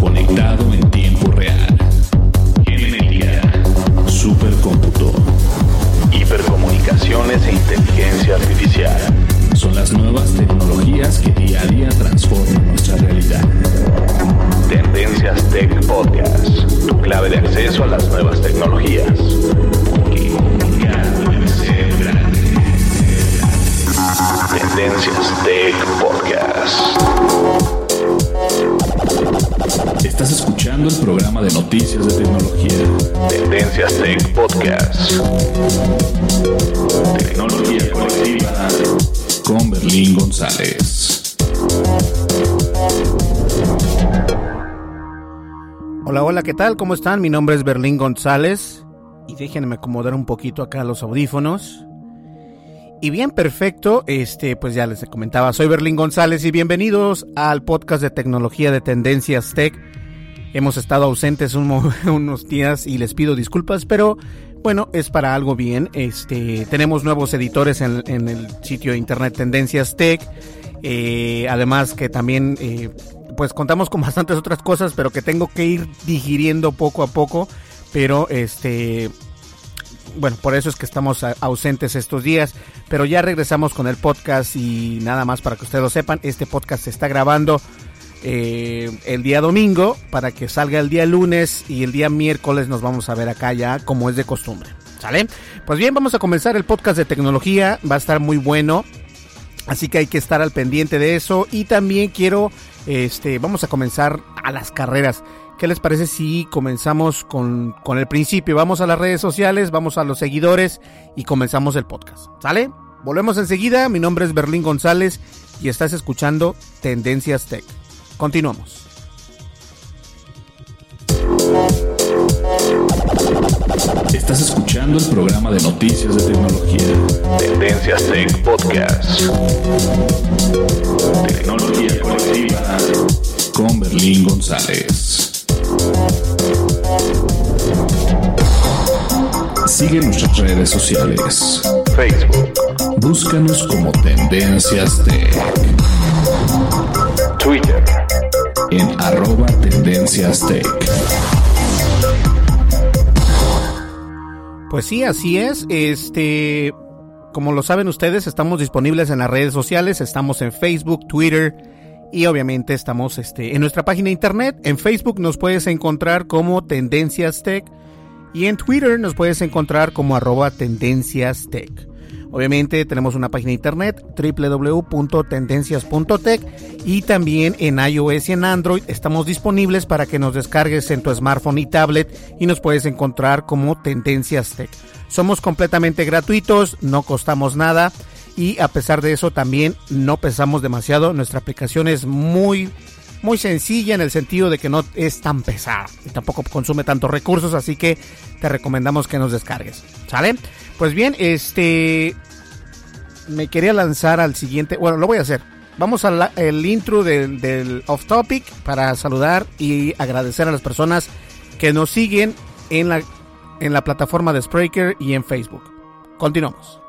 conectado en tiempo real. Genética, supercómputo, hipercomunicaciones e inteligencia artificial. Son las nuevas tecnologías que día a día transforman nuestra realidad. Tendencias Tech Podcast, tu clave de acceso a las nuevas tecnologías. Tendencias Tech Podcast. Estás escuchando el programa de noticias de tecnología. Tendencias Tech Podcast. Tecnología colectiva con Berlín González. Hola, hola, ¿qué tal? ¿Cómo están? Mi nombre es Berlín González y déjenme acomodar un poquito acá los audífonos. Y bien, perfecto, este, pues ya les comentaba, soy Berlín González y bienvenidos al podcast de tecnología de Tendencias Tech. Hemos estado ausentes unos días y les pido disculpas, pero bueno, es para algo bien. Este, tenemos nuevos editores en, en el sitio de internet Tendencias Tech. Eh, además que también eh, pues contamos con bastantes otras cosas, pero que tengo que ir digiriendo poco a poco. Pero este bueno, por eso es que estamos ausentes estos días, pero ya regresamos con el podcast y nada más para que ustedes lo sepan, este podcast se está grabando eh, el día domingo para que salga el día lunes y el día miércoles nos vamos a ver acá ya como es de costumbre. ¿Sale? Pues bien, vamos a comenzar el podcast de tecnología, va a estar muy bueno. Así que hay que estar al pendiente de eso. Y también quiero, este, vamos a comenzar a las carreras. ¿Qué les parece si comenzamos con, con el principio? Vamos a las redes sociales, vamos a los seguidores y comenzamos el podcast. ¿Sale? Volvemos enseguida. Mi nombre es Berlín González y estás escuchando Tendencias Tech. Continuamos. Estás escuchando el programa de noticias de tecnología. Tendencias Tech Podcast. Tecnología colectiva con Berlín González. Sigue nuestras redes sociales. Facebook. Búscanos como Tendencias Tech. Twitter. En arroba Tendencias Tech. Pues sí, así es. Este, como lo saben ustedes, estamos disponibles en las redes sociales, estamos en Facebook, Twitter y obviamente estamos este, en nuestra página de internet. En Facebook nos puedes encontrar como Tendencias Tech y en Twitter nos puedes encontrar como arroba Tendencias Tech. Obviamente tenemos una página de internet www.tendencias.tech y también en iOS y en Android estamos disponibles para que nos descargues en tu smartphone y tablet y nos puedes encontrar como Tendencias Tech. Somos completamente gratuitos, no costamos nada y a pesar de eso también no pesamos demasiado. Nuestra aplicación es muy muy sencilla en el sentido de que no es tan pesada y tampoco consume tantos recursos, así que te recomendamos que nos descargues. ¿Sale? Pues bien, este me quería lanzar al siguiente, bueno, lo voy a hacer. Vamos al intro del, del off topic para saludar y agradecer a las personas que nos siguen en la en la plataforma de Spreaker y en Facebook. Continuamos.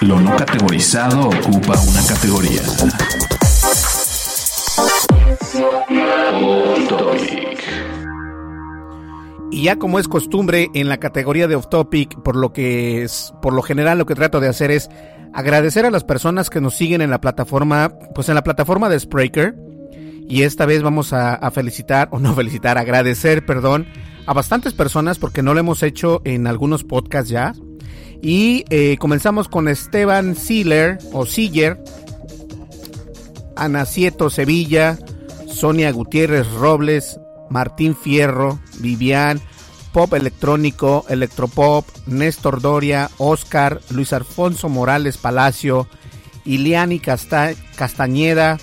Lo no categorizado ocupa una categoría. Y ya como es costumbre en la categoría de off topic, por lo que es, por lo general lo que trato de hacer es agradecer a las personas que nos siguen en la plataforma, pues en la plataforma de Spreaker. Y esta vez vamos a, felicitar, o no felicitar, agradecer, perdón, a bastantes personas porque no lo hemos hecho en algunos podcasts ya. Y eh, comenzamos con Esteban Sealer o Siller, Anacieto Sevilla, Sonia Gutiérrez Robles, Martín Fierro, Vivian, Pop Electrónico, Electropop, Néstor Doria, Oscar, Luis Alfonso Morales Palacio, Iliani Castañeda,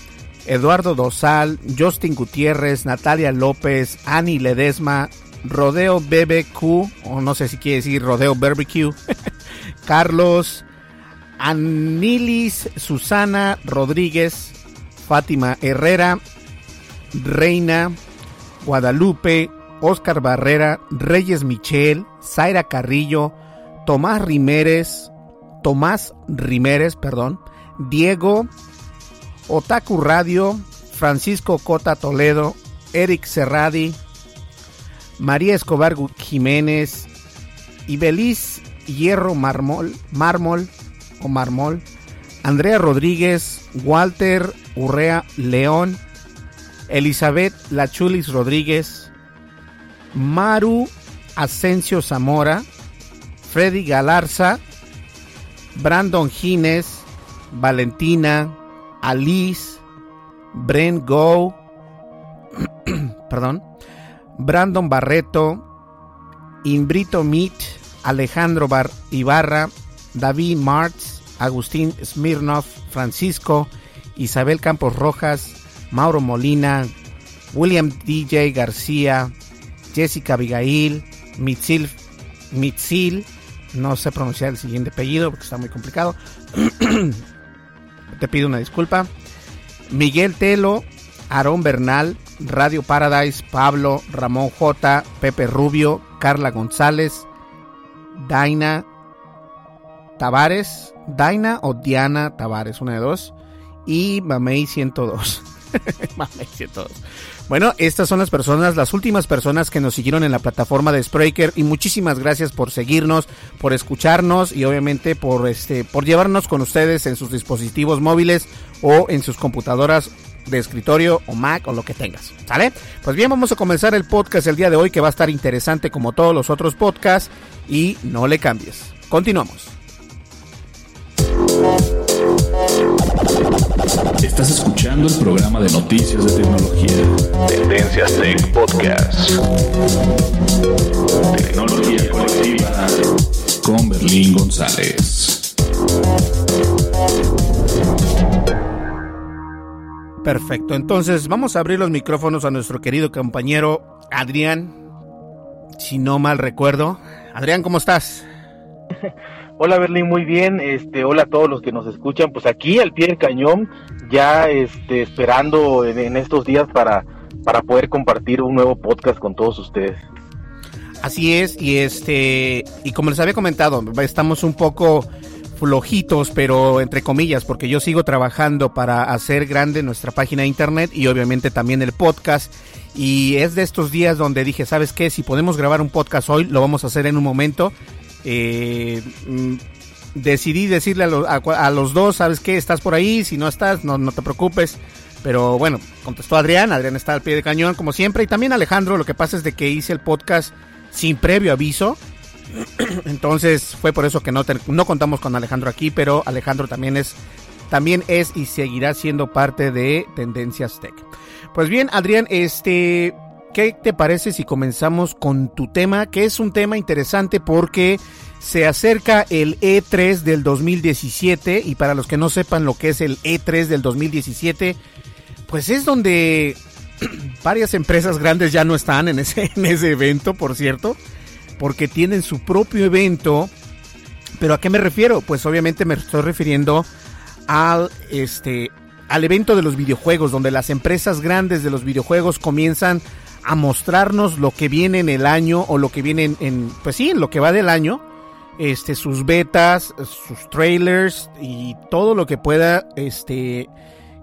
Eduardo Dosal, Justin Gutiérrez, Natalia López, Ani Ledesma, Rodeo BBQ, o no sé si quiere decir Rodeo Barbecue, Carlos, Anilis Susana Rodríguez, Fátima Herrera, Reina, Guadalupe, Oscar Barrera, Reyes Michel, Zaira Carrillo, Tomás Rimérez, Tomás Rimérez, perdón, Diego, Otaku Radio, Francisco Cota Toledo, Eric Serradi, María Escobar Jiménez, Ibeliz Hierro Mármol, Mármol o Marmol, Andrea Rodríguez, Walter Urrea León, Elizabeth Lachulis Rodríguez, Maru Asensio Zamora, Freddy Galarza, Brandon Gines, Valentina, Alice, Bren Go, perdón, Brandon Barreto, Imbrito Meat, Alejandro Bar Ibarra, David Martz, Agustín Smirnov, Francisco, Isabel Campos Rojas, Mauro Molina, William DJ García, Jessica Abigail, Mitzil, Mitzil, no sé pronunciar el siguiente apellido porque está muy complicado. Te pido una disculpa. Miguel Telo, Aarón Bernal, Radio Paradise, Pablo, Ramón J, Pepe Rubio, Carla González, Daina Tavares, Daina o Diana Tavares, una de dos, y Mamey 102. Mamey 102. Bueno, estas son las personas, las últimas personas que nos siguieron en la plataforma de Spreaker y muchísimas gracias por seguirnos, por escucharnos y obviamente por este por llevarnos con ustedes en sus dispositivos móviles o en sus computadoras de escritorio o Mac o lo que tengas, ¿sale? Pues bien, vamos a comenzar el podcast el día de hoy que va a estar interesante como todos los otros podcasts y no le cambies. Continuamos. Estás escuchando el programa de noticias de tecnología. Tendencias Tech Podcast. Tecnología colectiva con Berlín González. Perfecto, entonces vamos a abrir los micrófonos a nuestro querido compañero Adrián, si no mal recuerdo. Adrián, ¿cómo estás? Hola Berlín, muy bien. Este, hola a todos los que nos escuchan. Pues aquí al pie del cañón, ya este, esperando en, estos días para, para poder compartir un nuevo podcast con todos ustedes. Así es, y este, y como les había comentado, estamos un poco flojitos, pero entre comillas, porque yo sigo trabajando para hacer grande nuestra página de internet y obviamente también el podcast. Y es de estos días donde dije, ¿sabes qué? Si podemos grabar un podcast hoy, lo vamos a hacer en un momento. Eh, mm, decidí decirle a, los dos, ¿sabes qué? Estás por ahí, si no estás, no, no te preocupes. Pero bueno, contestó Adrián, Adrián está al pie de cañón como siempre. Y también Alejandro, lo que pasa es de que hice el podcast sin previo aviso. Entonces fue por eso que no, no contamos con Alejandro aquí, pero Alejandro también es, también es y seguirá siendo parte de Tendencias Tech. Pues bien, Adrián, este, ¿qué te parece si comenzamos con tu tema? Que es un tema interesante porque se acerca el E3 del 2017 y para los que no sepan lo que es el E3 del 2017, pues es donde varias empresas grandes ya no están en ese, en ese evento, por cierto, porque tienen su propio evento. Pero ¿a qué me refiero? Pues obviamente me estoy refiriendo al este al evento de los videojuegos, donde las empresas grandes de los videojuegos comienzan a mostrarnos lo que viene en el año o lo que viene en, pues sí, en lo que va del año, este, sus betas, sus trailers y todo lo que pueda, este,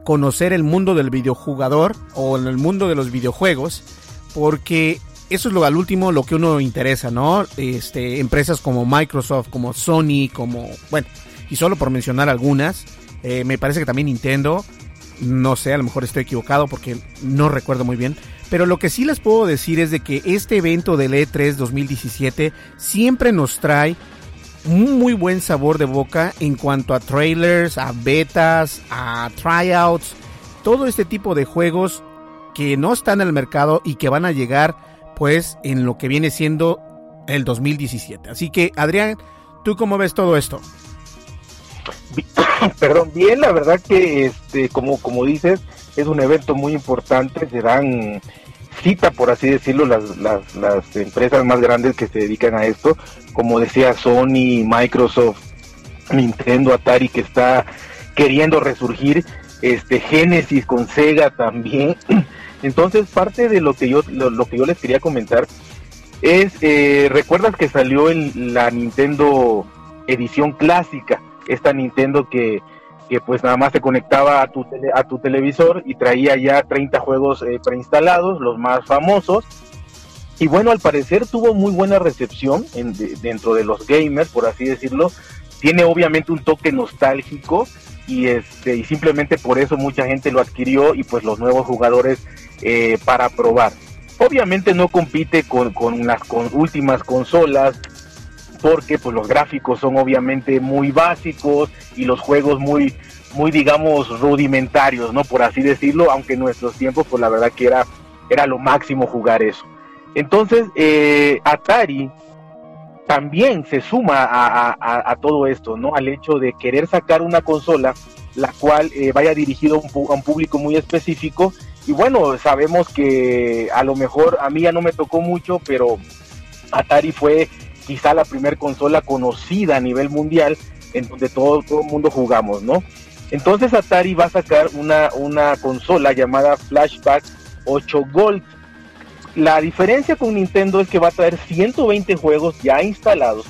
conocer el mundo del videojugador o en el mundo de los videojuegos, porque eso es lo al último lo que uno interesa, ¿no? Este, empresas como Microsoft, como Sony, como, bueno, y solo por mencionar algunas, eh, me parece que también Nintendo, no sé, a lo mejor estoy equivocado porque no recuerdo muy bien, pero lo que sí les puedo decir es de que este evento del E3 2017 siempre nos trae un muy buen sabor de boca en cuanto a trailers, a betas, a tryouts, todo este tipo de juegos que no están en el mercado y que van a llegar pues en lo que viene siendo el 2017. Así que Adrián, ¿tú cómo ves todo esto? Perdón, bien, la verdad que este como como dices, es un evento muy importante, se dan cita, por así decirlo, las, las, las empresas más grandes que se dedican a esto, como decía Sony, Microsoft, Nintendo, Atari, que está queriendo resurgir, este Genesis con Sega también. Entonces, parte de lo que yo, lo, que yo les quería comentar es, eh, ¿recuerdas que salió en la Nintendo edición clásica? Esta Nintendo que, que pues nada más se conectaba a tu, a tu televisor y traía ya 30 juegos eh, preinstalados, los más famosos. Y bueno, al parecer tuvo muy buena recepción en, dentro de los gamers, por así decirlo. Tiene obviamente un toque nostálgico y este y simplemente por eso mucha gente lo adquirió y pues los nuevos jugadores eh, para probar. Obviamente no compite con, con las últimas consolas porque pues los gráficos son obviamente muy básicos y los juegos muy muy digamos rudimentarios, ¿no? Por así decirlo, aunque en nuestros tiempos pues la verdad que era era lo máximo jugar eso. Entonces eh, Atari también se suma a, todo esto, ¿no? Al hecho de querer sacar una consola la cual eh, vaya dirigido a un, a un, público muy específico. Y bueno, sabemos que a lo mejor a mí ya no me tocó mucho, pero Atari fue quizá la primera consola conocida a nivel mundial en donde todo, todo el mundo jugamos, ¿no? Entonces Atari va a sacar una, una consola llamada Flashback 8 Gold. La diferencia con Nintendo es que va a traer 120 juegos ya instalados,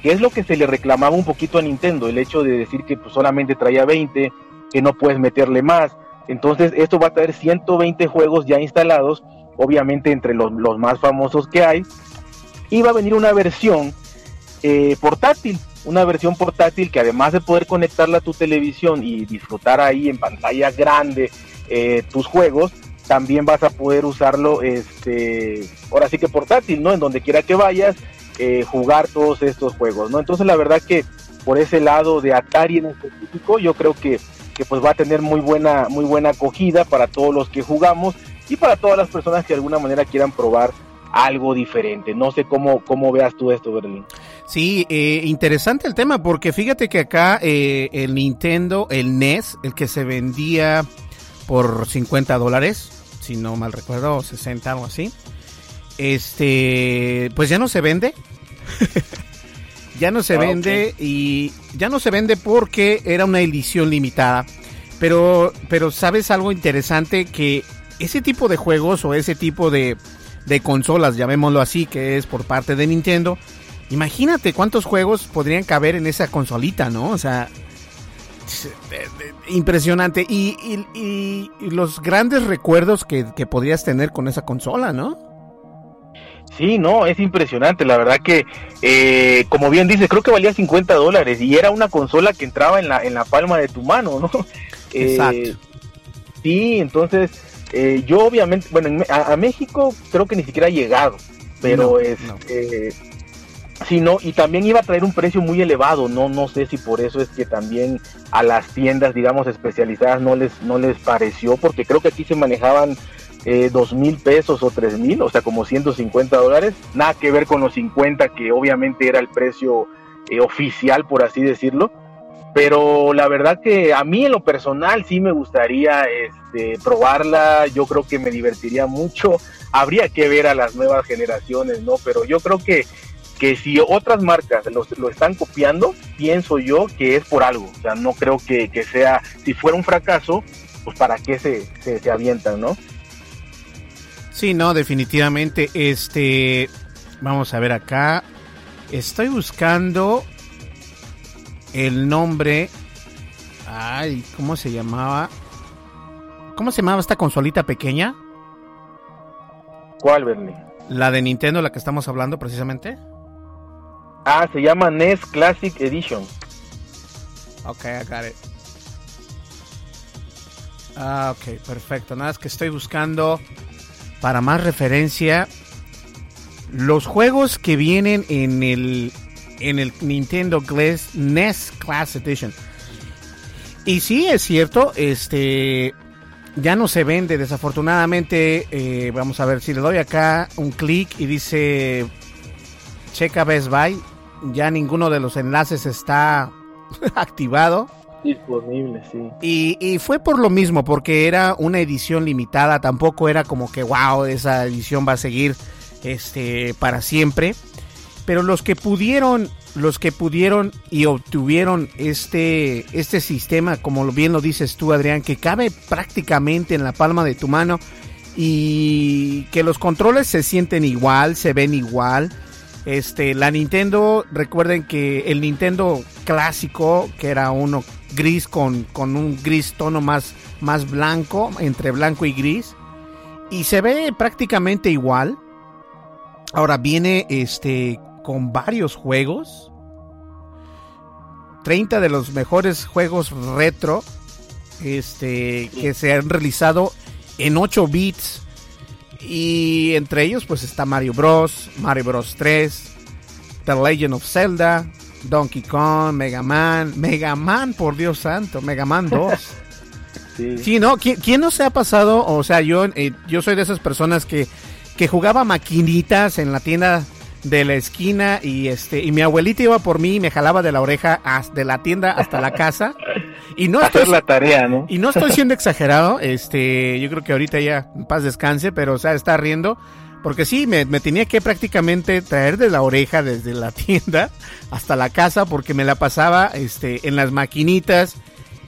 que es lo que se le reclamaba un poquito a Nintendo, el hecho de decir que pues, solamente traía 20, que no puedes meterle más. Entonces esto va a traer 120 juegos ya instalados, obviamente entre los, más famosos que hay, iba a venir una versión eh, portátil, una versión portátil que además de poder conectarla a tu televisión y disfrutar ahí en pantalla grande eh, tus juegos, también vas a poder usarlo, este, ahora sí que portátil, ¿no? En donde quiera que vayas, eh, jugar todos estos juegos, ¿no? Entonces la verdad que por ese lado de Atari en específico, yo creo que, que pues va a tener muy buena, muy buena acogida para todos los que jugamos y para todas las personas que de alguna manera quieran probar algo diferente. No sé cómo, cómo veas tú esto, Berlín. Sí, eh, interesante el tema, porque fíjate que acá eh, el Nintendo, el NES, el que se vendía por 50 dólares, si no mal recuerdo, 60 o así, este, pues ya no se vende. ya no se ah, vende y ya no se vende porque era una edición limitada. Pero, pero sabes algo interesante que ese tipo de juegos o ese tipo de, de consolas, llamémoslo así, que es por parte de Nintendo, imagínate cuántos juegos podrían caber en esa consolita, ¿no? O sea, impresionante. Y, los grandes recuerdos que, podrías tener con esa consola, ¿no? Sí, no, es impresionante. La verdad que, eh, como bien dice, creo que valía 50 dólares y era una consola que entraba en la, en la palma de tu mano, ¿no? Exacto. Eh, sí, entonces eh, yo obviamente, bueno, a, México creo que ni siquiera ha llegado, pero es, este, sí, no, y también iba a traer un precio muy elevado, no, no sé si por eso es que también a las tiendas, digamos, especializadas no les, no les pareció, porque creo que aquí se manejaban eh, dos mil pesos o tres mil, o sea, como 150 dólares, nada que ver con los 50 que obviamente era el precio eh, oficial, por así decirlo. Pero la verdad que a mí en lo personal sí me gustaría este, probarla, yo creo que me divertiría mucho, habría que ver a las nuevas generaciones, ¿no? Pero yo creo que, que si otras marcas lo, lo están copiando, pienso yo que es por algo, o sea, no creo que, que sea, si fuera un fracaso, pues para qué se, se, se avientan, ¿no? Sí, no, definitivamente, este, vamos a ver acá, estoy buscando el nombre. Ay, ¿cómo se llamaba? ¿Cómo se llamaba esta consolita pequeña? ¿Cuál, Bernie? La de Nintendo, la que estamos hablando precisamente. Ah, se llama NES Classic Edition. Ok, I got it. Ah, ok, perfecto. Nada es que estoy buscando para más referencia los juegos que vienen en el en el Nintendo NES Class Edition. Y sí, es cierto, este ya no se vende, desafortunadamente. Eh, vamos a ver si le doy acá un clic y dice checa Best Buy. Ya ninguno de los enlaces está activado. Disponible, sí. Y, y, fue por lo mismo, porque era una edición limitada. Tampoco era como que, wow, esa edición va a seguir este, para siempre. Pero los que pudieron, los que pudieron y obtuvieron este, este sistema, como bien lo dices tú, Adrián, que cabe prácticamente en la palma de tu mano y que los controles se sienten igual, se ven igual. Este, la Nintendo, recuerden que el Nintendo clásico, que era uno gris con, con un gris tono más, más blanco, entre blanco y gris, y se ve prácticamente igual. Ahora viene este con varios juegos. 30 de los mejores juegos retro este que se han realizado en 8 bits y entre ellos pues está Mario Bros, Mario Bros 3, The Legend of Zelda, Donkey Kong, Mega Man, Mega Man, por Dios santo, Mega Man 2. Sí. ¿no? ¿Quién, no se ha pasado? O sea, yo, eh, yo soy de esas personas que, que jugaba maquinitas en la tienda de la esquina y este y mi abuelita iba por mí y me jalaba de la oreja de la tienda hasta la casa. Y no estoy la tarea no y no estoy siendo exagerado este yo creo que ahorita ya en paz descanse pero o sea está riendo porque sí me, me, tenía que prácticamente traer de la oreja desde la tienda hasta la casa porque me la pasaba este en las maquinitas.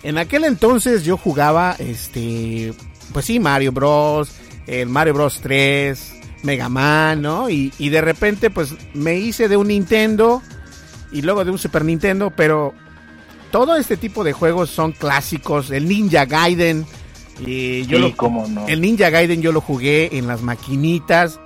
En aquel entonces yo jugaba este pues sí Mario Bros el Mario Bros 3 Mega Man, ¿no? Y, de repente pues me hice de un Nintendo y luego de un Super Nintendo, pero todo este tipo de juegos son clásicos. El Ninja Gaiden, y yo lo, el Ninja Gaiden yo lo jugué en las maquinitas.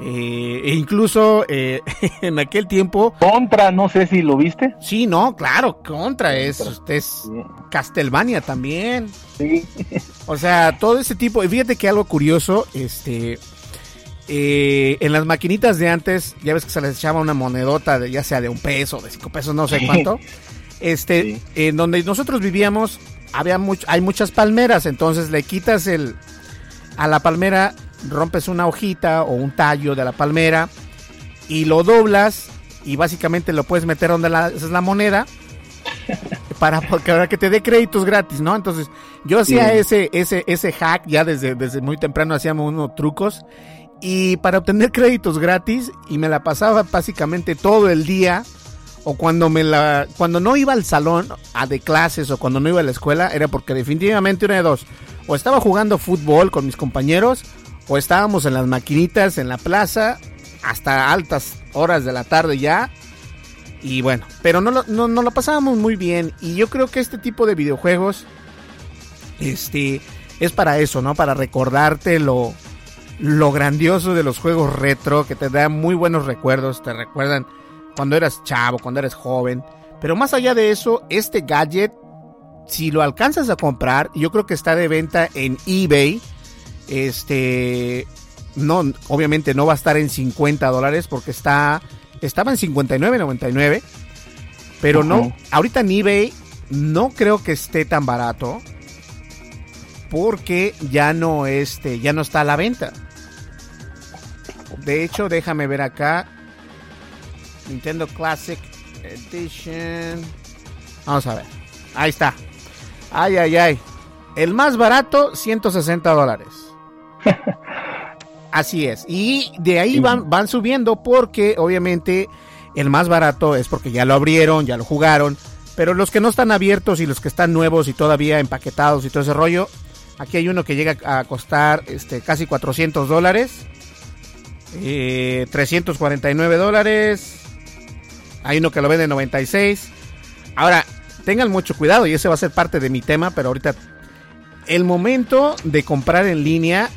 Eh, e incluso eh, en aquel tiempo. Contra, no sé si lo viste. Sí, no, claro, Contra, es, es Castlevania también. Sí. O sea, todo ese tipo. Y fíjate que algo curioso, este. Eh, en las maquinitas de antes, ya ves que se les echaba una monedota, de, ya sea de un peso, de cinco pesos, no sé cuánto. Este, en donde nosotros vivíamos, había hay muchas palmeras, entonces le quitas el a la palmera, rompes una hojita o un tallo de la palmera y lo doblas y básicamente lo puedes meter donde la, es la moneda para que, que te dé créditos gratis, ¿no? Entonces, yo hacía ese, ese, ese hack ya desde, desde muy temprano hacíamos unos trucos y para obtener créditos gratis y me la pasaba básicamente todo el día o cuando me la cuando no iba al salón a de clases o cuando no iba a la escuela era porque definitivamente una de dos o estaba jugando fútbol con mis compañeros o estábamos en las maquinitas en la plaza hasta altas horas de la tarde ya y bueno pero no lo, no, no lo pasábamos muy bien y yo creo que este tipo de videojuegos este es para eso no para recordarte lo lo grandioso de los juegos retro, que te dan muy buenos recuerdos, te recuerdan cuando eras chavo, cuando eres joven. Pero más allá de eso, este gadget, si lo alcanzas a comprar, yo creo que está de venta en eBay. Este, no, obviamente no va a estar en 50 dólares porque está, estaba en 59.99. Pero no, ahorita en eBay no creo que esté tan barato porque ya no este, ya no está a la venta. De hecho, déjame ver acá. Nintendo Classic Edition. Vamos a ver. Ahí está. Ay, ay, ay. El más barato, 160 dólares. Así es. Y de ahí van, van subiendo porque obviamente el más barato es porque ya lo abrieron, ya lo jugaron. Pero los que no están abiertos y los que están nuevos y todavía empaquetados y todo ese rollo, aquí hay uno que llega a costar este, casi 400 dólares. 349 eh, dólares. Hay uno que lo vende 96. Ahora, tengan mucho cuidado y ese va a ser parte de mi tema, pero ahorita el momento de comprar en línea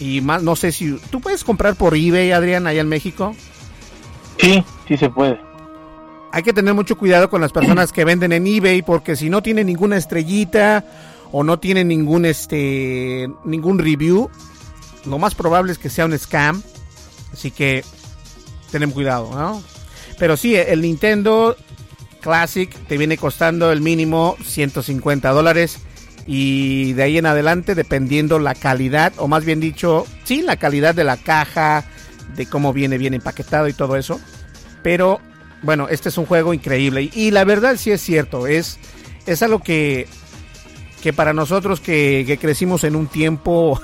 Y más, no sé si tú puedes comprar por eBay, Adrián, allá en México. Sí, sí se puede. Hay que tener mucho cuidado con las personas que venden en eBay porque si no tienen ninguna estrellita o no tienen ningún este ningún review, lo más probable es que sea un scam. Así que tenemos cuidado, ¿no? Pero sí, el Nintendo Classic te viene costando el mínimo 150 dólares y de ahí en adelante dependiendo la calidad o más bien dicho sí la calidad de la caja de cómo viene bien empaquetado y todo eso pero bueno este es un juego increíble y, la verdad sí es cierto es es algo que que para nosotros que, que crecimos en un tiempo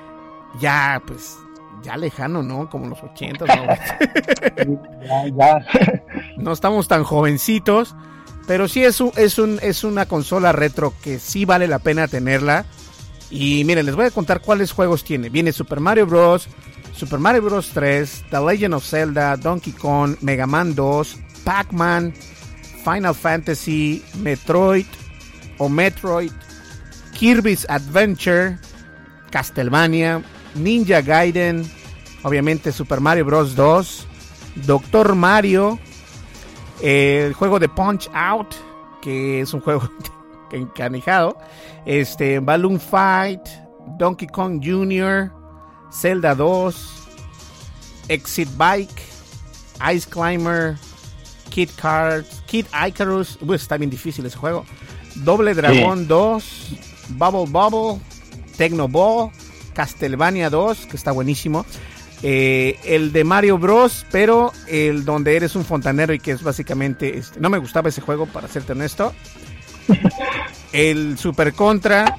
ya pues ya lejano, ¿no? Como los 80, ¿no? no estamos tan jovencitos, pero sí es, un, es, un, es una consola retro que sí vale la pena tenerla. Y miren, les voy a contar cuáles juegos tiene. Viene Super Mario Bros., Super Mario Bros. 3, The Legend of Zelda, Donkey Kong, Mega Man 2, Pac-Man, Final Fantasy, Metroid o Metroid, Kirby's Adventure, Castlevania, Ninja Gaiden, obviamente Super Mario Bros. 2, Doctor Mario, el juego de Punch Out, que es un juego encanijado, este, Balloon Fight, Donkey Kong Jr., Zelda 2, Exit Bike, Ice Climber, Kid Cards, Kid Icarus, está bien difícil ese juego, Doble Dragón 2, Bubble Bubble, Techno Ball, Castlevania 2, que está buenísimo. Eh, el de Mario Bros, pero el donde eres un fontanero y que es básicamente, este, no me gustaba ese juego para serte honesto. El Super Contra,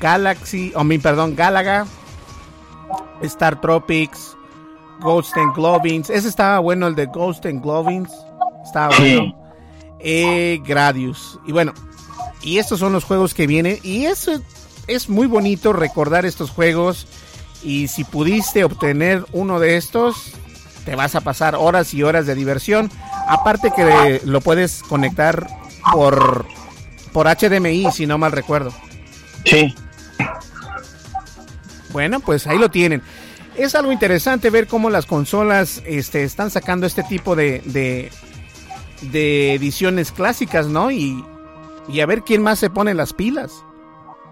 Galaxy, o mi perdón, Galaga, Star Tropics, Ghost and Globins, ese estaba bueno el de Ghost and Globins, estaba bueno. Eh, Gradius, y bueno, y estos son los juegos que vienen, y eso es muy bonito recordar estos juegos y si pudiste obtener uno de estos, te vas a pasar horas y horas de diversión. Aparte que lo puedes conectar por, por HDMI, si no mal recuerdo. Sí. Bueno, pues ahí lo tienen. Es algo interesante ver cómo las consolas este, están sacando este tipo de, de, de ediciones clásicas, ¿no? Y, y a ver quién más se pone las pilas.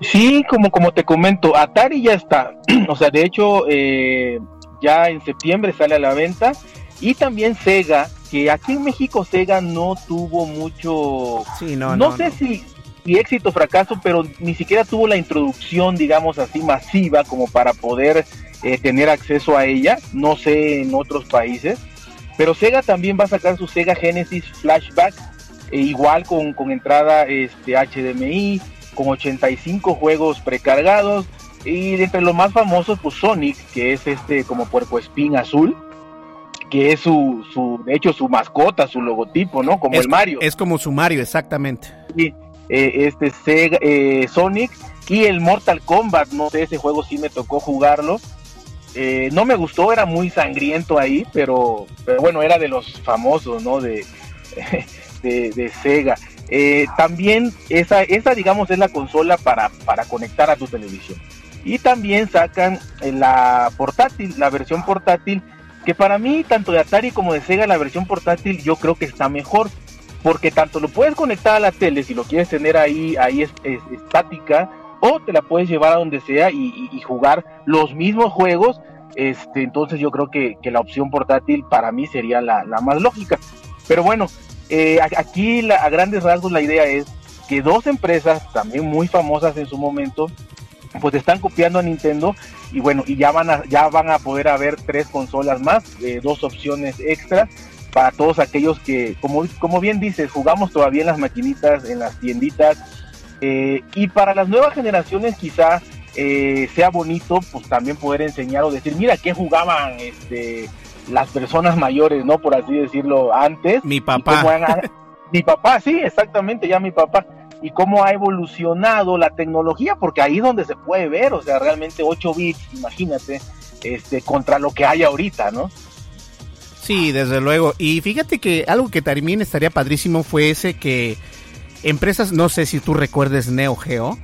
Sí, como, como te comento, Atari ya está. o sea, de hecho, eh, ya en septiembre sale a la venta. Y también Sega, que aquí en México Sega no tuvo mucho. Sí, no, no, sé Si, éxito o fracaso, pero ni siquiera tuvo la introducción, digamos así, masiva como para poder eh, tener acceso a ella. No sé en otros países. Pero Sega también va a sacar su Sega Genesis Flashback, e igual con, con entrada este, HDMI con 85 juegos precargados y entre los más famosos pues Sonic, que es este como puerco espín azul, que es su, su de hecho su mascota, su logotipo, ¿no? Como el Mario. Es como su Mario, exactamente. Sí, eh, este Sega, eh, Sonic y el Mortal Kombat, no sé, ese juego sí me tocó jugarlo. Eh, no me gustó, era muy sangriento ahí, pero, pero bueno, era de los famosos, ¿no? De, de, de Sega. Eh, también esa, esa, digamos, es la consola para, para conectar a tu televisión. Y también sacan eh, la portátil, la versión portátil, que para mí, tanto de Atari como de Sega, la versión portátil yo creo que está mejor. Porque tanto lo puedes conectar a la tele si lo quieres tener ahí, ahí es, estática, o te la puedes llevar a donde sea y, jugar los mismos juegos. Este, entonces yo creo que, la opción portátil para mí sería la, la más lógica. Pero bueno, eh, aquí a grandes rasgos la idea es que dos empresas también muy famosas en su momento pues están copiando a Nintendo y bueno y ya van a ya van a poder haber tres consolas más eh, dos opciones extras para todos aquellos que como como bien dices jugamos todavía en las maquinitas en las tienditas eh, y para las nuevas generaciones quizá sea bonito pues también poder enseñar o decir mira qué jugaban este las personas mayores, ¿no? Por así decirlo, antes. Mi papá. mi papá, sí, exactamente, ya mi papá. Y cómo ha evolucionado la tecnología, porque ahí es donde se puede ver, o sea, realmente 8 bits, imagínate, este, contra lo que hay ahorita, ¿no? Sí, desde luego. Y fíjate que algo que también estaría padrísimo fue ese que empresas, no sé si tú recuerdes Neo Geo,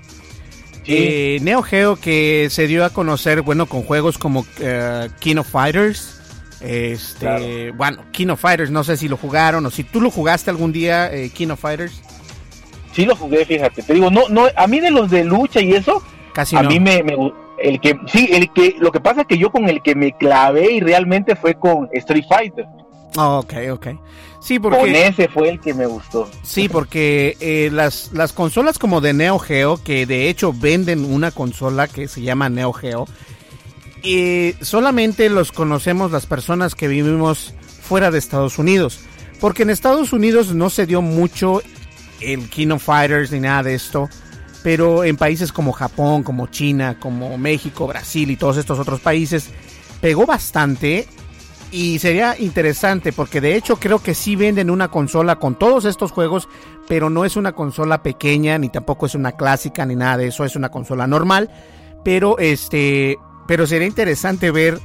Eh, Neo Geo que se dio a conocer, bueno, con juegos como uh, King of Fighters. Este, bueno, King of Fighters, no sé si lo jugaron o si tú lo jugaste algún día, eh, King of Fighters. Sí lo jugué, fíjate. Te digo, no, no, a mí de los de lucha y eso, casi a mí me, me, el que, sí, el que, lo que pasa es que yo con el que me clavé y realmente fue con Street Fighter. Oh, ok, ok. Sí, porque... Con ese fue el que me gustó. Sí, porque eh, las, las consolas como de Neo Geo, que de hecho venden una consola que se llama Neo Geo, y solamente los conocemos las personas que vivimos fuera de Estados Unidos. Porque en Estados Unidos no se dio mucho el King of Fighters ni nada de esto. Pero en países como Japón, como China, como México, Brasil y todos estos otros países, pegó bastante. Y sería interesante porque de hecho creo que sí venden una consola con todos estos juegos, pero no es una consola pequeña, ni tampoco es una clásica, ni nada de eso, es una consola normal. Pero este, pero sería interesante ver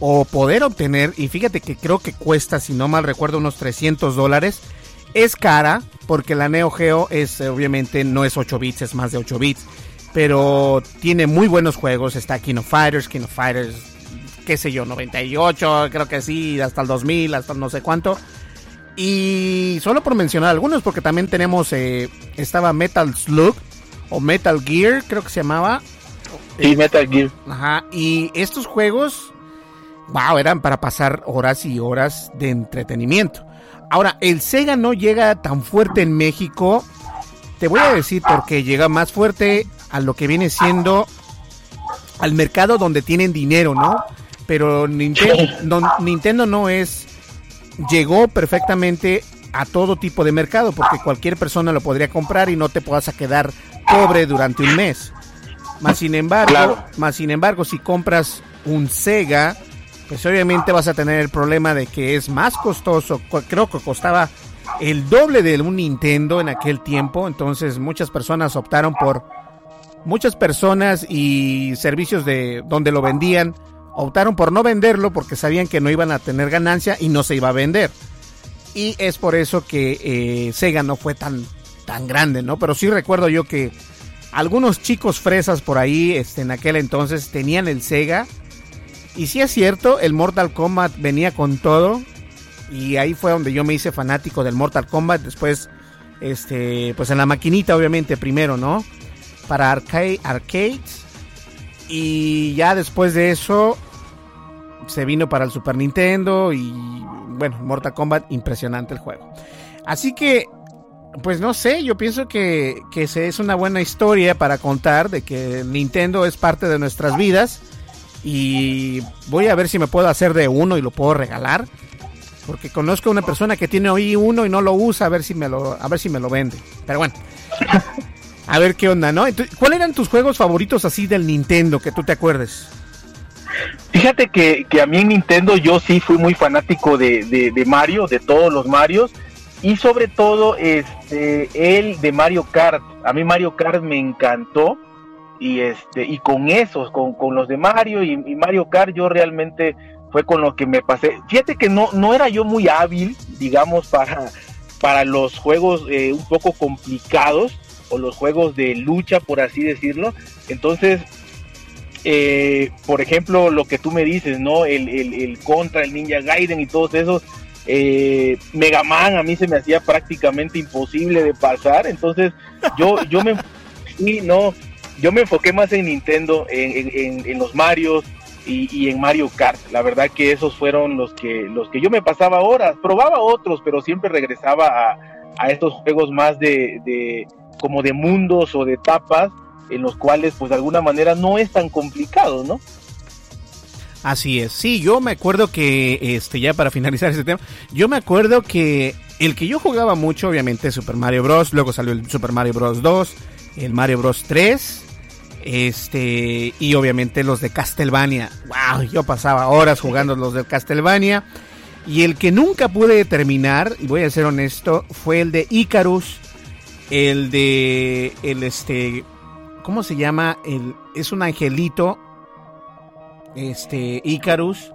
o poder obtener, y fíjate que creo que cuesta, si no mal recuerdo, unos 300 dólares. Es cara, porque la Neo Geo es, obviamente, no es 8 bits, es más de 8 bits. Pero tiene muy buenos juegos. Está King of Fighters, King of Fighters, qué sé yo, 98, creo que sí, hasta el 2000, hasta no sé cuánto. Y solo por mencionar algunos, porque también tenemos, eh, estaba Metal Slug o Metal Gear, creo que se llamaba. Sí, Metal Gear. Ajá, y estos juegos, wow, eran para pasar horas y horas de entretenimiento. Ahora, el Sega no llega tan fuerte en México. Te voy a decir porque llega más fuerte a lo que viene siendo al mercado donde tienen dinero, ¿no? Pero Nintendo no, Nintendo no es llegó perfectamente a todo tipo de mercado porque cualquier persona lo podría comprar y no te puedas a quedar pobre durante un mes. Más sin embargo, Claro. más sin embargo, si compras un Sega, pues obviamente vas a tener el problema de que es más costoso. Creo que costaba el doble de un Nintendo en aquel tiempo. Entonces muchas personas optaron por muchas personas y servicios de donde lo vendían optaron por no venderlo porque sabían que no iban a tener ganancia y no se iba a vender. Y es por eso que eh, Sega no fue tan, tan grande, ¿no? Pero sí recuerdo yo que algunos chicos fresas por ahí este, en aquel entonces tenían el Sega. Y sí es cierto, el Mortal Kombat venía con todo. Y ahí fue donde yo me hice fanático del Mortal Kombat. Después, este, pues en la maquinita, obviamente, primero, ¿no? Para arcade, arcades. Y ya después de eso, se vino para el Super Nintendo. Y bueno, Mortal Kombat, impresionante el juego. Así que, pues no sé, yo pienso que, que es una buena historia para contar de que Nintendo es parte de nuestras vidas. Y voy a ver si me puedo hacer de uno y lo puedo regalar. Porque conozco a una persona que tiene hoy uno y no lo usa, a ver si me lo, a ver si me lo vende. Pero bueno. A ver qué onda, ¿no? Entonces, ¿Cuáles eran tus juegos favoritos así del Nintendo que tú te acuerdes? Fíjate que, que a mí en Nintendo yo sí fui muy fanático de, de, de Mario, de todos los Marios, y sobre todo este el de Mario Kart. A mí Mario Kart me encantó, y este y con esos, con, con los de Mario y, Mario Kart yo realmente fue con lo que me pasé. Fíjate que no, no era yo muy hábil, digamos, para, para los juegos eh, un poco complicados, o los juegos de lucha, por así decirlo. Entonces, eh, por ejemplo, lo que tú me dices, ¿no? El, el Contra, el Ninja Gaiden y todos esos. Eh, Mega Man a mí se me hacía prácticamente imposible de pasar. Entonces, yo, yo me sí, no, yo me enfoqué más en Nintendo, en, en- los Marios y, y en Mario Kart. La verdad que esos fueron los que, los que yo me pasaba horas. Probaba otros, pero siempre regresaba a, a estos juegos más de, de como de mundos o de etapas en los cuales pues de alguna manera no es tan complicado, ¿no? Así es. Sí, yo me acuerdo que, este, ya para finalizar este tema, yo me acuerdo que el que yo jugaba mucho, obviamente, Super Mario Bros. Luego salió el Super Mario Bros. 2, el Mario Bros. 3, este, y obviamente los de Castlevania. Wow, yo pasaba horas jugando los de Castlevania. Y el que nunca pude terminar, y voy a ser honesto, fue el de Icarus, el de, el este, ¿cómo se llama? El, es un angelito este Icarus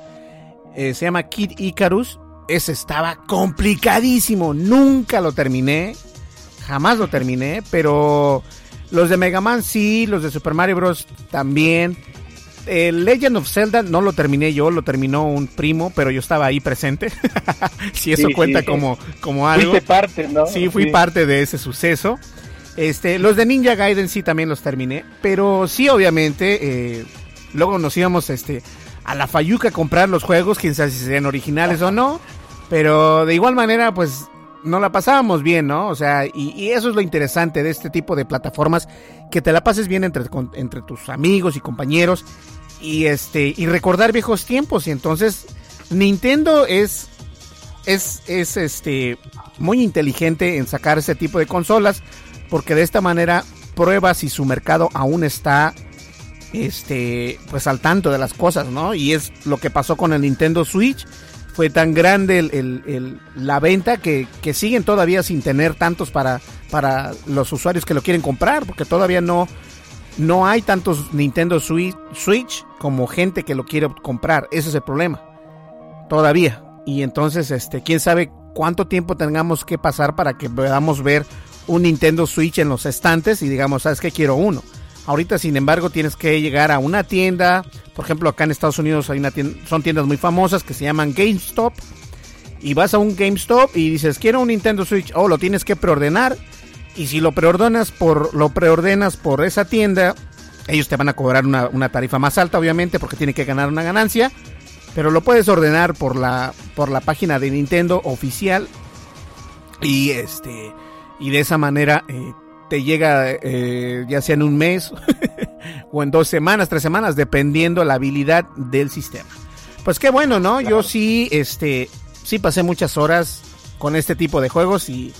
eh, se llama Kid Icarus ese estaba complicadísimo nunca lo terminé jamás lo terminé pero Los de Mega Man sí, los de Super Mario Bros. también. El Legend of Zelda no lo terminé yo, lo terminó un primo, pero yo estaba ahí presente. si eso cuenta como, como algo. Fuiste parte, ¿no? Sí, fui parte de ese suceso. Este, los de Ninja Gaiden sí también los terminé, pero sí, obviamente, eh, luego nos íbamos este, a la Fayuca a comprar los juegos, quién sabe si serían originales o no, pero de igual manera, pues no la pasábamos bien, ¿no? O sea, y, eso es lo interesante de este tipo de plataformas, que te la pases bien entre, entre tus amigos y compañeros y este y recordar viejos tiempos y entonces Nintendo es es es este muy inteligente en sacar ese tipo de consolas porque de esta manera prueba si su mercado aún está este pues al tanto de las cosas, ¿no? Y es lo que pasó con el Nintendo Switch fue tan grande el, la venta que, siguen todavía sin tener tantos para, para los usuarios que lo quieren comprar, porque todavía no, no hay tantos Nintendo Switch como gente que lo quiere comprar. Ese es el problema. Todavía. Y entonces, este, quién sabe cuánto tiempo tengamos que pasar para que podamos ver un Nintendo Switch en los estantes y digamos, ¿sabes qué? Quiero uno. Ahorita, sin embargo, tienes que llegar a una tienda. Por ejemplo, acá en Estados Unidos hay una son tiendas muy famosas que se llaman GameStop. Y vas a un GameStop y dices, quiero un Nintendo Switch. Oh, lo tienes que preordenar. Y si lo preordenas por, lo preordenas por esa tienda, ellos te van a cobrar una, tarifa más alta, obviamente, porque tiene que ganar una ganancia. Pero lo puedes ordenar por la, por la página de Nintendo oficial. Y este. Y de esa manera eh, te llega eh, ya sea en un mes o en dos semanas, tres semanas, dependiendo la habilidad del sistema. Pues qué bueno, ¿no? Yo sí, este, sí pasé muchas horas con este tipo de juegos y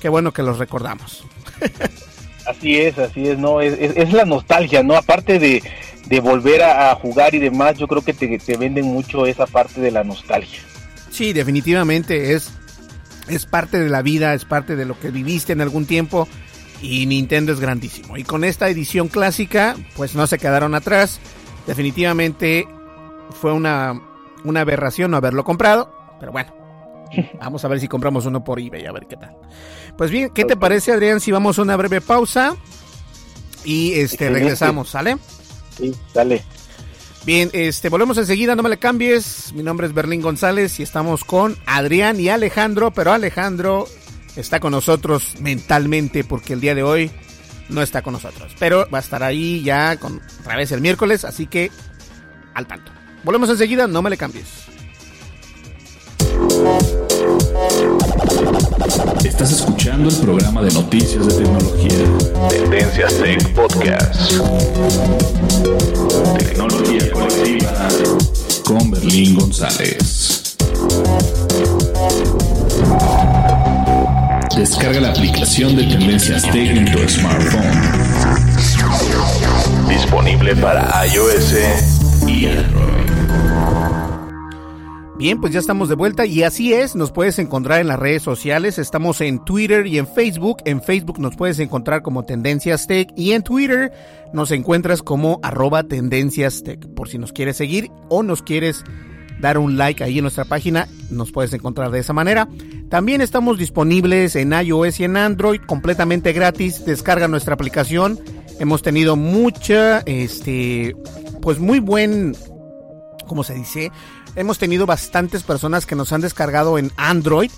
qué bueno que los recordamos. así es, así es, ¿no? Es, la nostalgia, ¿no? Aparte de, volver a, jugar y demás, yo creo que te, te venden mucho esa parte de la nostalgia. Sí, definitivamente es, es parte de la vida, es parte de lo que viviste en algún tiempo y Nintendo es grandísimo. Y con esta edición clásica, pues no se quedaron atrás. Definitivamente fue una, una aberración no haberlo comprado, pero bueno. Vamos a ver si compramos uno por eBay, a ver qué tal. Pues bien, ¿qué te parece, Adrián, si vamos a una breve pausa y este regresamos, ¿sale? Sí, dale. Bien, este volvemos enseguida, no me le cambies. Mi nombre es Berlín González y estamos con Adrián y Alejandro, pero Alejandro está con nosotros mentalmente porque el día de hoy no está con nosotros. Pero va a estar ahí ya con, otra vez el miércoles, así que al tanto. Volvemos enseguida, no me le cambies. Estás escuchando el programa de noticias de tecnología. Tendencias Tech Podcast. Tecnología colectiva con Berlín González. Descarga la aplicación de Tendencias Tech en tu smartphone. Disponible para iOS y Android. Bien, pues ya estamos de vuelta y así es, nos puedes encontrar en las redes sociales, estamos en Twitter y en Facebook, en Facebook nos puedes encontrar como Tendencias Tech y en Twitter nos encuentras como arroba Tendencias Tech, por si nos quieres seguir o nos quieres dar un like ahí en nuestra página, nos puedes encontrar de esa manera. También estamos disponibles en iOS y en Android completamente gratis. Descarga nuestra aplicación. Hemos tenido mucha, este, pues muy buen, ¿cómo se dice? Hemos tenido bastantes personas que nos han descargado en Android.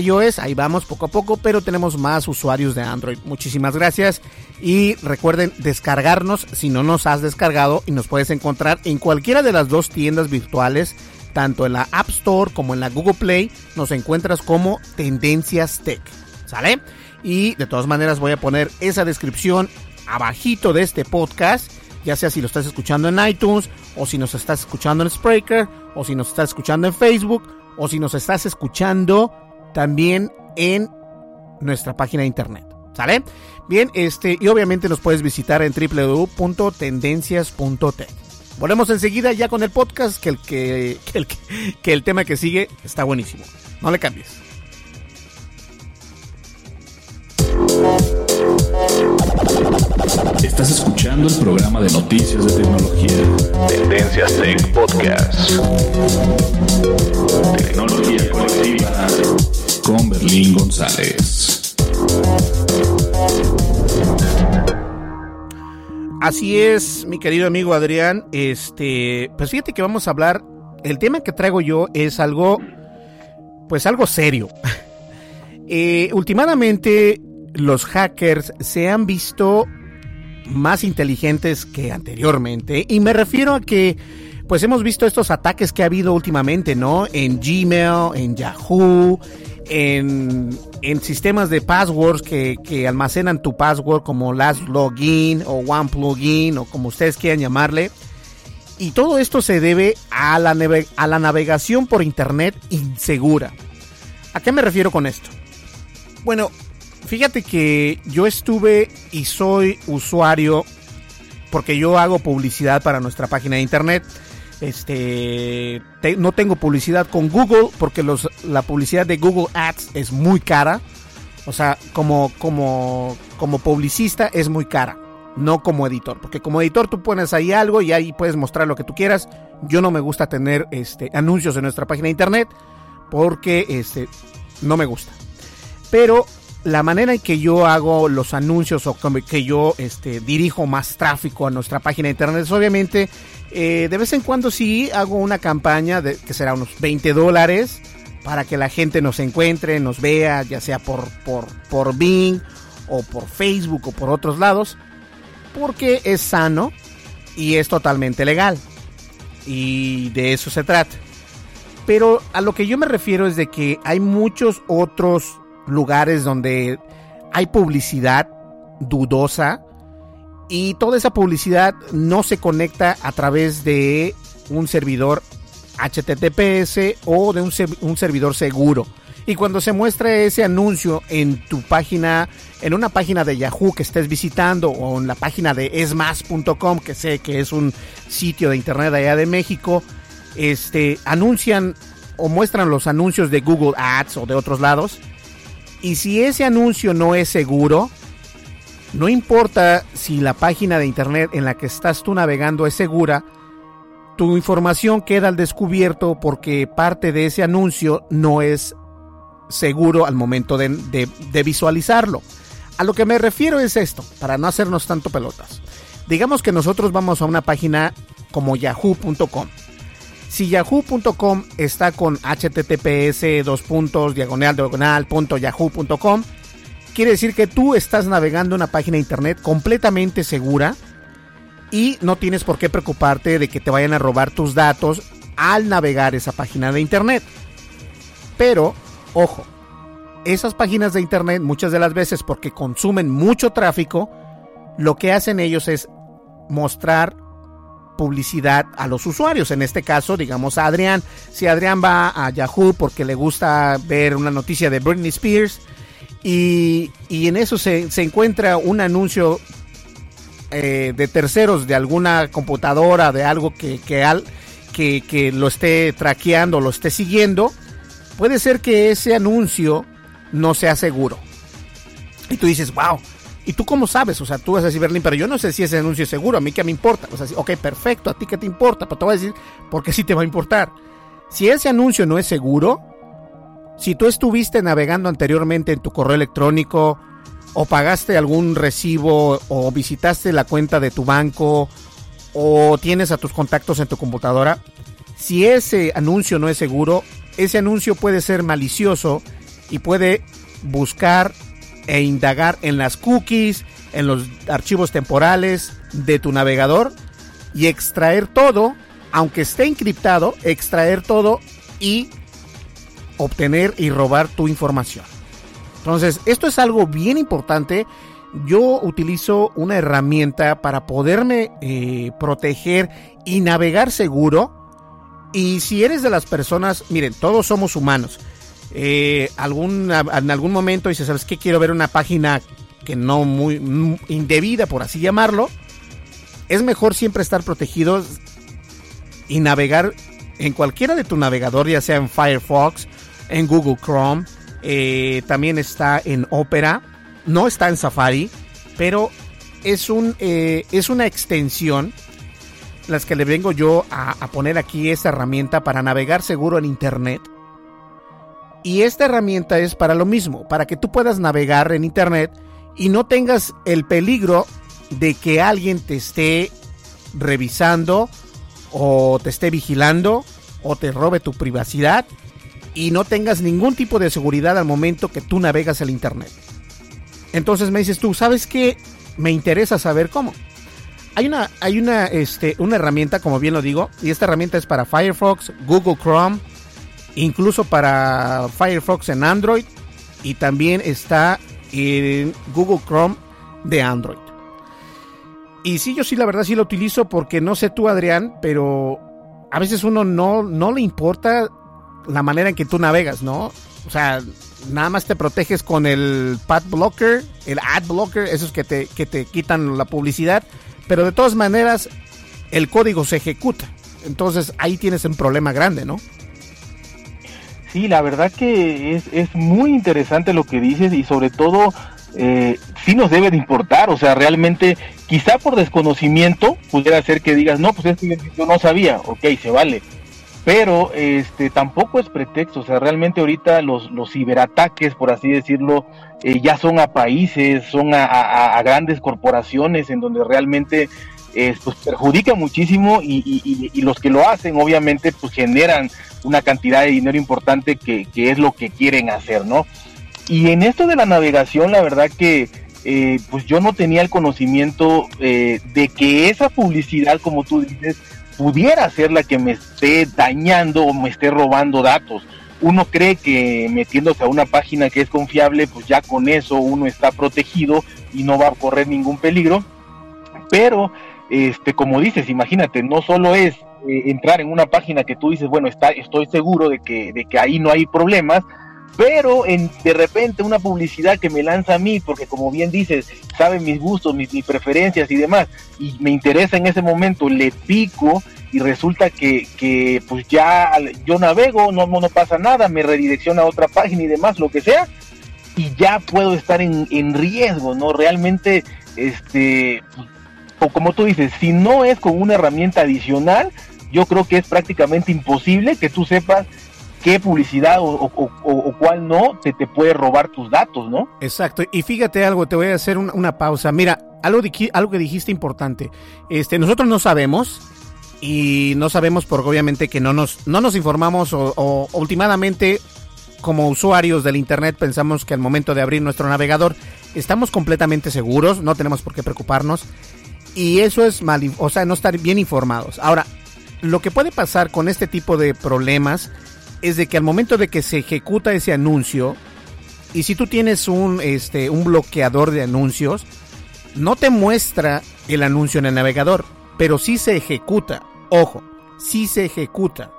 iOS, ahí vamos poco a poco, pero tenemos más usuarios de Android. Muchísimas gracias y recuerden descargarnos si no nos has descargado y nos puedes encontrar en cualquiera de las dos tiendas virtuales tanto en la App Store como en la Google Play, nos encuentras como Tendencias Tech. ¿Sale? Y de todas maneras voy a poner esa descripción abajito de este podcast, ya sea si lo estás escuchando en iTunes, o si nos estás escuchando en Spreaker, o si nos estás escuchando en Facebook, o si nos estás escuchando también en nuestra página de internet. ¿Sale? Bien, este, y obviamente nos puedes visitar en www.tendencias.tech. Volvemos enseguida ya con el podcast, que el, que, el, que el tema que sigue está buenísimo. No le cambies. Estás escuchando el programa de noticias de tecnología. Tendencias Tech Podcast. Tecnología colectiva con Berlín González. Así es, mi querido amigo Adrián. Este, pues fíjate que vamos a hablar. El tema que traigo yo es algo, pues algo serio. eh, los hackers se han visto más inteligentes que anteriormente. Y me refiero a que, pues hemos visto estos ataques que ha habido últimamente, ¿no? En Gmail, en Yahoo, en, sistemas de passwords que, que, almacenan tu password como Last Login o One Plugin o como ustedes quieran llamarle. Y todo esto se debe a la, a la navegación por Internet insegura. ¿A qué me refiero con esto? Bueno, fíjate que yo estuve y soy usuario porque yo hago publicidad para nuestra página de Internet este, no tengo publicidad con Google porque la publicidad de Google Ads es muy cara. O sea, como, como, como publicista es muy cara, no como editor. Porque como editor tú pones ahí algo y ahí puedes mostrar lo que tú quieras. Yo no me gusta tener este, anuncios en nuestra página de internet porque este, no me gusta. Pero la manera en que yo hago los anuncios o que yo este, dirijo más tráfico a nuestra página de internet es obviamente eh, de vez en cuando sí hago una campaña de, que será unos 20 dólares para que la gente nos encuentre, nos vea, ya sea por, por, por Bing o por Facebook o por otros lados, porque es sano y es totalmente legal. Y de eso se trata. Pero a lo que yo me refiero es de que hay muchos otros lugares donde hay publicidad dudosa y toda esa publicidad no se conecta a través de un servidor HTTPS o de un, servidor seguro. Y cuando se muestra ese anuncio en tu página, en una página de Yahoo que estés visitando o en la página de esmas.com, que sé que es un sitio de internet allá de México, este, anuncian o muestran los anuncios de Google Ads o de otros lados. Y si ese anuncio no es seguro, no importa si la página de internet en la que estás tú navegando es segura, tu información queda al descubierto porque parte de ese anuncio no es seguro al momento de, visualizarlo. A lo que me refiero es esto, para no hacernos tanto pelotas. Digamos que nosotros vamos a una página como yahoo.com. Si yahoo.com está con https dos puntos diagonal diagonal punto yahoo.com, quiere decir que tú estás navegando una página de internet completamente segura y no tienes por qué preocuparte de que te vayan a robar tus datos al navegar esa página de internet. Pero, ojo, esas páginas de internet muchas de las veces porque consumen mucho tráfico, lo que hacen ellos es mostrar publicidad a los usuarios. En este caso, digamos a Adrián. Si Adrián va a Yahoo porque le gusta ver una noticia de Britney Spears, y, en eso se, encuentra un anuncio eh, de terceros de alguna computadora, de algo que, que, que, lo esté traqueando, lo esté siguiendo, puede ser que ese anuncio no sea seguro. Y tú dices, wow, ¿y tú cómo sabes? O sea, tú vas a decir, Berlín, pero yo no sé si ese anuncio es seguro, a mí qué me importa. O sea, ok, perfecto, a ti qué te importa, pero te voy a decir, porque sí te va a importar. Si ese anuncio no es seguro, si tú estuviste navegando anteriormente en tu correo electrónico o pagaste algún recibo o visitaste la cuenta de tu banco o tienes a tus contactos en tu computadora, si ese anuncio no es seguro, ese anuncio puede ser malicioso y puede buscar e indagar en las cookies, en los archivos temporales de tu navegador y extraer todo, aunque esté encriptado, extraer todo y obtener y robar tu información. Entonces, esto es algo bien importante. Yo utilizo una herramienta para poderme eh, proteger y navegar seguro. Y si eres de las personas, miren, todos somos humanos. Eh, en algún momento dices, ¿sabes qué? Quiero ver una página que no muy mm, indebida, por así llamarlo. Es mejor siempre estar protegidos y navegar en cualquiera de tu navegador, ya sea en Firefox en Google Chrome, eh, también está en Opera, no está en Safari, pero es, un, eh, es una extensión las que le vengo yo a, a, poner aquí esta herramienta para navegar seguro en Internet. Y esta herramienta es para lo mismo, para que tú puedas navegar en Internet y no tengas el peligro de que alguien te esté revisando o te esté vigilando o te robe tu privacidad y no tengas ningún tipo de seguridad al momento que tú navegas el Internet. Entonces me dices tú, ¿sabes qué? Me interesa saber cómo. Hay una, hay una, este, una herramienta, como bien lo digo, y esta herramienta es para Firefox, Google Chrome, incluso para Firefox en Android y también está en Google Chrome de Android. Y sí, yo sí, la verdad sí lo utilizo porque no sé tú, Adrián, pero a veces uno no, no le importa la manera en que tú navegas, ¿no? O sea, nada más te proteges con el pad blocker, el ad blocker, esos que te, que te quitan la publicidad, pero de todas maneras el código se ejecuta. Entonces ahí tienes un problema grande, ¿no? Sí, la verdad que es, es muy interesante lo que dices y sobre todo eh, sí nos debe de importar, o sea, realmente quizá por desconocimiento pudiera ser que digas, no, pues esto yo no sabía, ok, se vale, pero este tampoco es pretexto, o sea, realmente ahorita los, los ciberataques, por así decirlo, eh, ya son a países, son a, grandes corporaciones en donde realmente eh, pues perjudica muchísimo y, los que lo hacen obviamente pues generan una cantidad de dinero importante que, que, es lo que quieren hacer, ¿no? Y en esto de la navegación, la verdad que eh, pues yo no tenía el conocimiento de que esa publicidad, como tú dices, pudiera ser la que me esté dañando o me esté robando datos. Uno cree que metiéndose a una página que es confiable, pues ya con eso uno está protegido y no va a correr ningún peligro. Pero, este, como dices, imagínate, no solo es eh, entrar en una página que tú dices, bueno, está, estoy seguro de que, de que ahí no hay problemas, pero en, de repente una publicidad que me lanza a mí, porque como bien dices, sabe mis gustos, mis, preferencias y demás, y me interesa en ese momento, le pico y resulta que, pues ya yo navego, no, no, pasa nada, me redirecciona a otra página y demás, lo que sea, y ya puedo estar en, en riesgo, ¿no? Realmente, este, o como tú dices, si no es con una herramienta adicional, yo creo que es prácticamente imposible que tú sepas qué publicidad o, cuál no te, te puede robar tus datos, ¿no? Exacto. Y fíjate algo, te voy a hacer una pausa. Mira, algo, algo que dijiste importante. Este, nosotros no sabemos y no sabemos porque obviamente que no nos, no nos informamos o, o últimamente como usuarios del internet pensamos que al momento de abrir nuestro navegador estamos completamente seguros, no tenemos por qué preocuparnos y eso es mal, o sea, no estar bien informados. Ahora, lo que puede pasar con este tipo de problemas es de que al momento de que se ejecuta ese anuncio, y si tú tienes un, este, un bloqueador de anuncios, no te muestra el anuncio en el navegador, pero sí se ejecuta. Ojo, sí se ejecuta.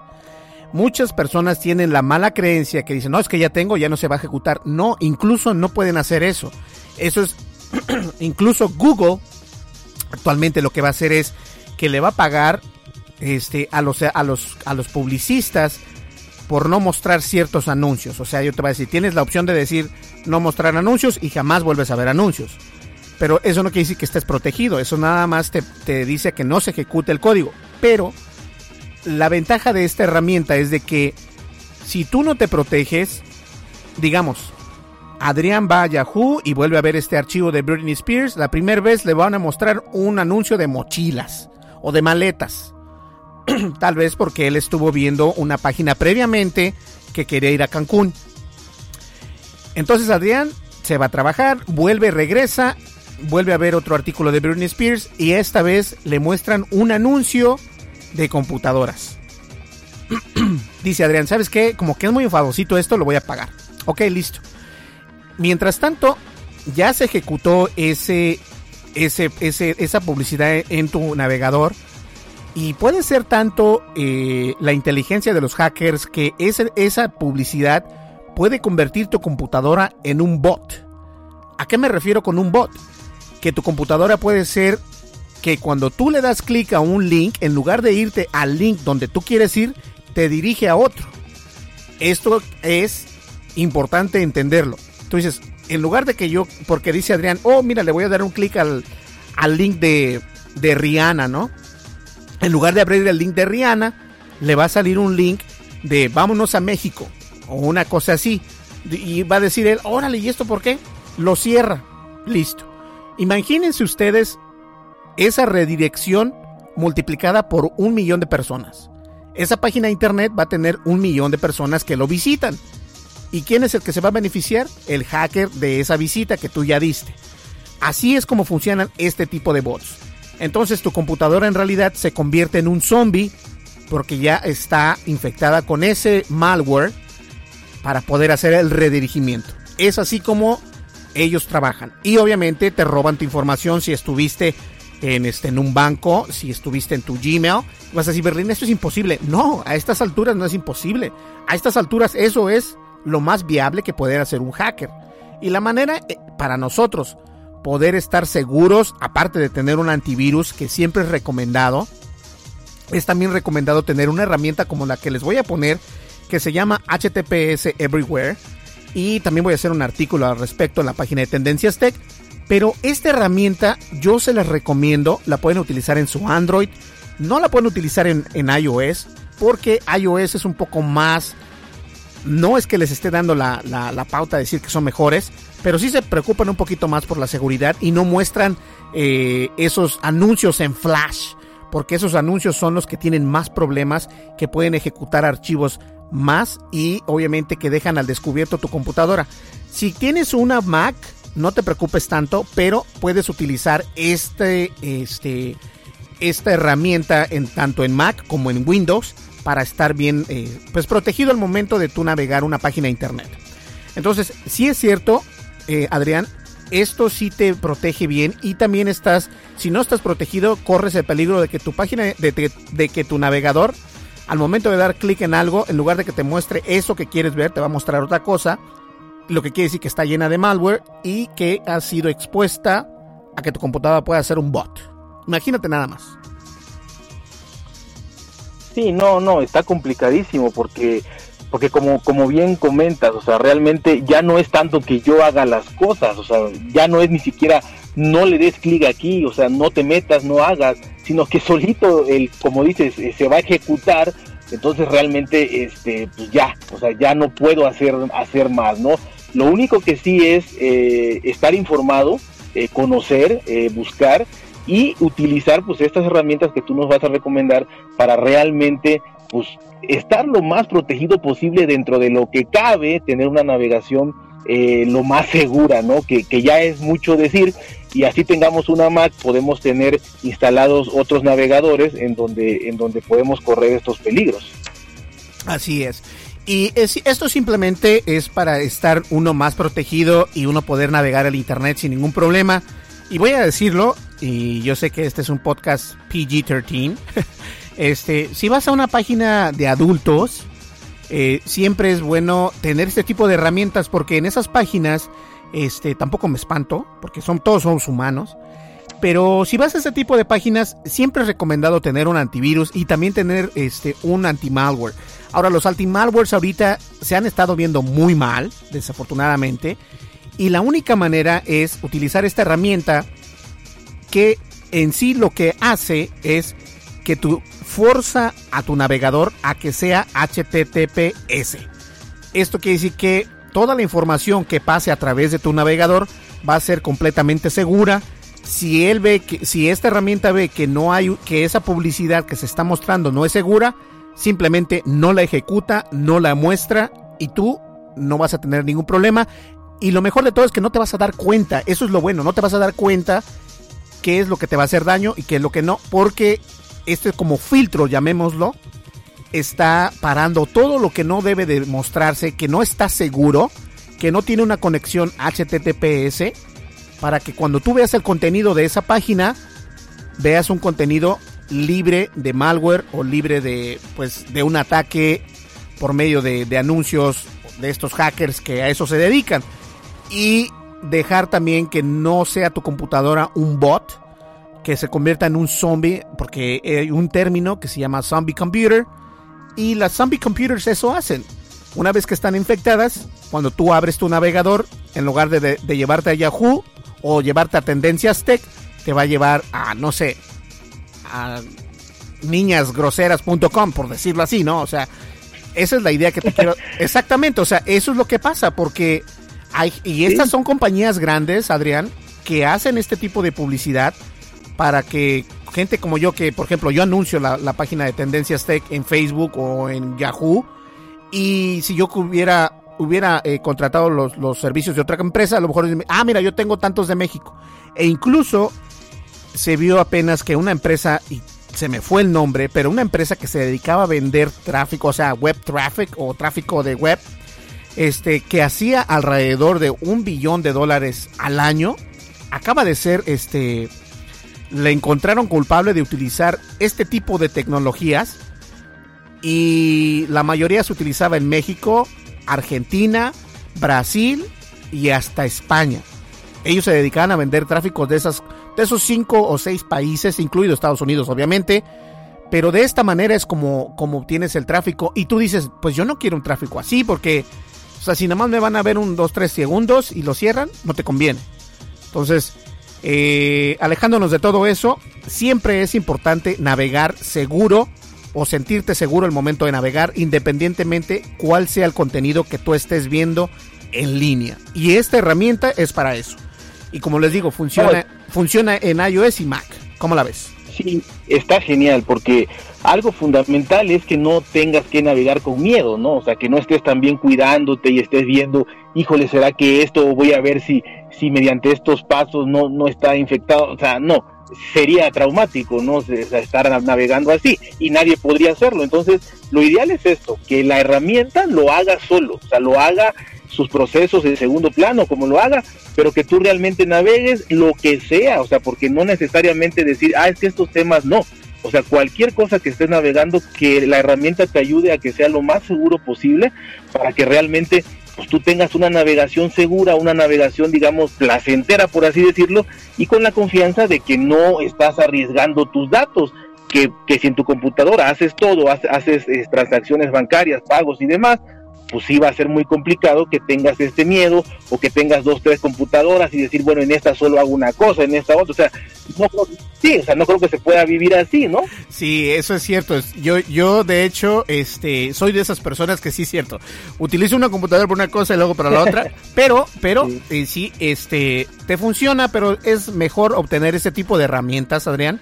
Muchas personas tienen la mala creencia que dicen, no, es que ya tengo, ya no se va a ejecutar. No, incluso no pueden hacer eso. Eso es, incluso Google actualmente lo que va a hacer es que le va a pagar este, a, los, a, los, a los publicistas por no mostrar ciertos anuncios. O sea, yo te voy a decir, tienes la opción de decir no mostrar anuncios y jamás vuelves a ver anuncios. Pero eso no quiere decir que estés protegido, eso nada más te, te dice que no se ejecute el código. Pero la ventaja de esta herramienta es de que si tú no te proteges, digamos, Adrián va a Yahoo y vuelve a ver este archivo de Britney Spears, la primera vez le van a mostrar un anuncio de mochilas o de maletas. Tal vez porque él estuvo viendo una página previamente que quería ir a Cancún. Entonces Adrián se va a trabajar, vuelve, regresa, vuelve a ver otro artículo de Britney Spears y esta vez le muestran un anuncio de computadoras. Dice Adrián, ¿sabes qué? Como que es muy enfadosito esto, lo voy a pagar. Ok, listo. Mientras tanto, ya se ejecutó ese, ese, esa publicidad en tu navegador y puede ser tanto eh, la inteligencia de los hackers que esa publicidad puede convertir tu computadora en un bot. ¿A qué me refiero con un bot? Que tu computadora puede ser que cuando tú le das clic a un link, en lugar de irte al link donde tú quieres ir, te dirige a otro. Esto es importante entenderlo. Tú dices, en lugar de que yo, porque dice Adrián, oh, mira, le voy a dar un clic al, al link de, de Rihanna, ¿no? En lugar de abrir el link de Rihanna, le va a salir un link de vámonos a México o una cosa así. Y va a decir él, órale, ¿y esto por qué? Lo cierra. Listo. Imagínense ustedes esa redirección multiplicada por un millón de personas. Esa página de internet va a tener un millón de personas que lo visitan. ¿Y quién es el que se va a beneficiar? El hacker de esa visita que tú ya diste. Así es como funcionan este tipo de bots. Entonces tu computadora en realidad se convierte en un zombie porque ya está infectada con ese malware para poder hacer el redirigimiento. Es así como ellos trabajan. Y obviamente te roban tu información si estuviste en, este, en un banco, si estuviste en tu Gmail. Vas a decir, Berlín, esto es imposible. No, a estas alturas no es imposible. A estas alturas eso es lo más viable que poder hacer un hacker. Y la manera eh, para nosotros poder estar seguros, aparte de tener un antivirus que siempre es recomendado, es también recomendado tener una herramienta como la que les voy a poner, que se llama HTTPS Everywhere. Y también voy a hacer un artículo al respecto en la página de Tendencias Tech. Pero esta herramienta yo se las recomiendo, la pueden utilizar en su Android, no la pueden utilizar en, en iOS, porque iOS es un poco más no es que les esté dando la, pauta de decir que son mejores, pero sí se preocupan un poquito más por la seguridad y no muestran eh, esos anuncios en flash, porque esos anuncios son los que tienen más problemas, que pueden ejecutar archivos más y obviamente que dejan al descubierto tu computadora. Si tienes una Mac, no te preocupes tanto, pero puedes utilizar este, este, esta herramienta en tanto en Mac como en Windows para estar bien eh, pues protegido al momento de tú navegar una página de internet. Entonces, si es cierto, eh, Adrián, esto sí te protege bien y también estás, si no estás protegido, corres el peligro de que tu página, de, de que tu navegador, al momento de dar clic en algo, en lugar de que te muestre eso que quieres ver, te va a mostrar otra cosa, lo que quiere decir que está llena de malware y que ha sido expuesta a que tu computadora pueda ser un bot. Imagínate nada más. Sí, no, no, está complicadísimo porque porque como como bien comentas, o sea, realmente ya no es tanto que yo haga las cosas, o sea, ya no es ni siquiera no le des clic aquí, o sea, no te metas, no hagas, sino que solito el como dices eh, se va a ejecutar, entonces realmente este pues ya, o sea, ya no puedo hacer hacer más, ¿no? Lo único que sí es eh, estar informado, eh, conocer, buscar y utilizar pues estas herramientas que tú nos vas a recomendar para realmente pues estar lo más protegido posible dentro de lo que cabe, tener una navegación eh, lo más segura, ¿no? Que, que, ya es mucho decir y así tengamos una Mac podemos tener instalados otros navegadores en donde en donde podemos correr estos peligros. Así es. Y esto simplemente es para estar uno más protegido y uno poder navegar el Internet sin ningún problema. Y voy a decirlo, y yo sé que este es un podcast PG-13. este, si vas a una página de adultos, eh, siempre es bueno tener este tipo de herramientas porque en esas páginas, este, tampoco me espanto, porque son todos somos humanos. Pero si vas a ese tipo de páginas, siempre es recomendado tener un antivirus y también tener este, un anti-malware. Ahora, los anti-malwares ahorita se han estado viendo muy mal, desafortunadamente. Y la única manera es utilizar esta herramienta que en sí lo que hace es que tú forza a tu navegador a que sea HTTPS. Esto quiere decir que toda la información que pase a través de tu navegador va a ser completamente segura. Si él ve que si esta herramienta ve que no hay que esa publicidad que se está mostrando no es segura, simplemente no la ejecuta, no la muestra y tú no vas a tener ningún problema. Y lo mejor de todo es que no te vas a dar cuenta, eso es lo bueno, no te vas a dar cuenta qué es lo que te va a hacer daño y qué es lo que no, porque este como filtro, llamémoslo, está parando todo lo que no debe de mostrarse, que no está seguro, que no tiene una conexión HTTPS, para que cuando tú veas el contenido de esa página, veas un contenido libre de malware o libre de, pues, de un ataque por medio de, de anuncios de estos hackers que a eso se dedican. Y dejar también que no sea tu computadora un bot, que se convierta en un zombie, porque hay un término que se llama zombie computer, y las zombie computers eso hacen. Una vez que están infectadas, cuando tú abres tu navegador, en lugar de, de, llevarte a Yahoo o llevarte a Tendencias Tech, te va a llevar a, no sé, a niñasgroseras.com, por decirlo así, ¿no? O sea, esa es la idea que te quiero. Exactamente, o sea, eso es lo que pasa, porque y estas son compañías grandes, Adrián, que hacen este tipo de publicidad para que gente como yo, que por ejemplo yo anuncio la, página de Tendencias Tech en Facebook o en Yahoo, y si yo hubiera, hubiera eh, contratado los, los, servicios de otra empresa, a lo mejor, ah, mira, yo tengo tantos de México. E incluso se vio apenas que una empresa, y se me fue el nombre, pero una empresa que se dedicaba a vender tráfico, o sea, web traffic o tráfico de web, este, que hacía alrededor de un billón de dólares al año, acaba de ser, este, le encontraron culpable de utilizar este tipo de tecnologías y la mayoría se utilizaba en México, Argentina, Brasil y hasta España. Ellos se dedicaban a vender tráfico de, esas, de esos cinco o seis países, incluido Estados Unidos, obviamente. Pero de esta manera es como, como obtienes el tráfico. Y tú dices, pues yo no quiero un tráfico así, porque, o sea, si nada más me van a ver un 2, 3 segundos y lo cierran, no te conviene. Entonces, eh, alejándonos de todo eso, siempre es importante navegar seguro o sentirte seguro el momento de navegar, independientemente cuál sea el contenido que tú estés viendo en línea. Y esta herramienta es para eso. Y como les digo, funciona, funciona en iOS y Mac. ¿Cómo la ves? Sí, está genial porque algo fundamental es que no tengas que navegar con miedo, ¿no? O sea, que no estés también cuidándote y estés viendo, híjole, ¿será que esto voy a ver si, si mediante estos pasos no, no está infectado? O sea, no, sería traumático, ¿no? estar navegando así y nadie podría hacerlo. Entonces, lo ideal es esto, que la herramienta lo haga solo, o sea, lo haga sus procesos en segundo plano, como lo haga, pero que tú realmente navegues lo que sea, o sea, porque no necesariamente decir, ah, es que estos temas no. O sea, cualquier cosa que estés navegando, que la herramienta te ayude a que sea lo más seguro posible para que realmente pues, tú tengas una navegación segura, una navegación, digamos, placentera, por así decirlo, y con la confianza de que no estás arriesgando tus datos. Que, que si en tu computadora haces todo, haces, eh, transacciones bancarias, pagos y demás, pues sí va a ser muy complicado que tengas este miedo o que tengas dos, tres computadoras y decir, bueno, en esta solo hago una cosa, en esta otra, o sea, no sí, o sea, no creo que se pueda vivir así, ¿no? Sí, eso es cierto. Yo, yo de hecho, este, soy de esas personas que sí es cierto. Utilizo una computadora para una cosa y luego para la otra, pero, pero, sí. Eh, sí, este, te funciona, pero es mejor obtener ese tipo de herramientas, Adrián,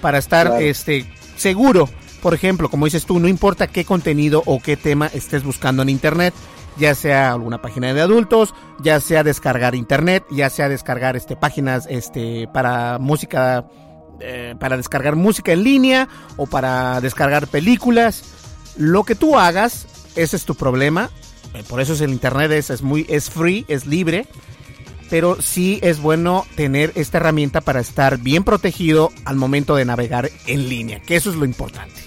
para estar, este, seguro por ejemplo, como dices tú, no importa qué contenido o qué tema estés buscando en Internet, ya sea alguna página de adultos, ya sea descargar Internet, ya sea descargar este, páginas este, para música, eh, para descargar música en línea o para descargar películas. Lo que tú hagas, ese es tu problema. Eh, por eso es el Internet, es, es, muy, es free, es libre pero sí es bueno tener esta herramienta para estar bien protegido al momento de navegar en línea, que eso es lo importante.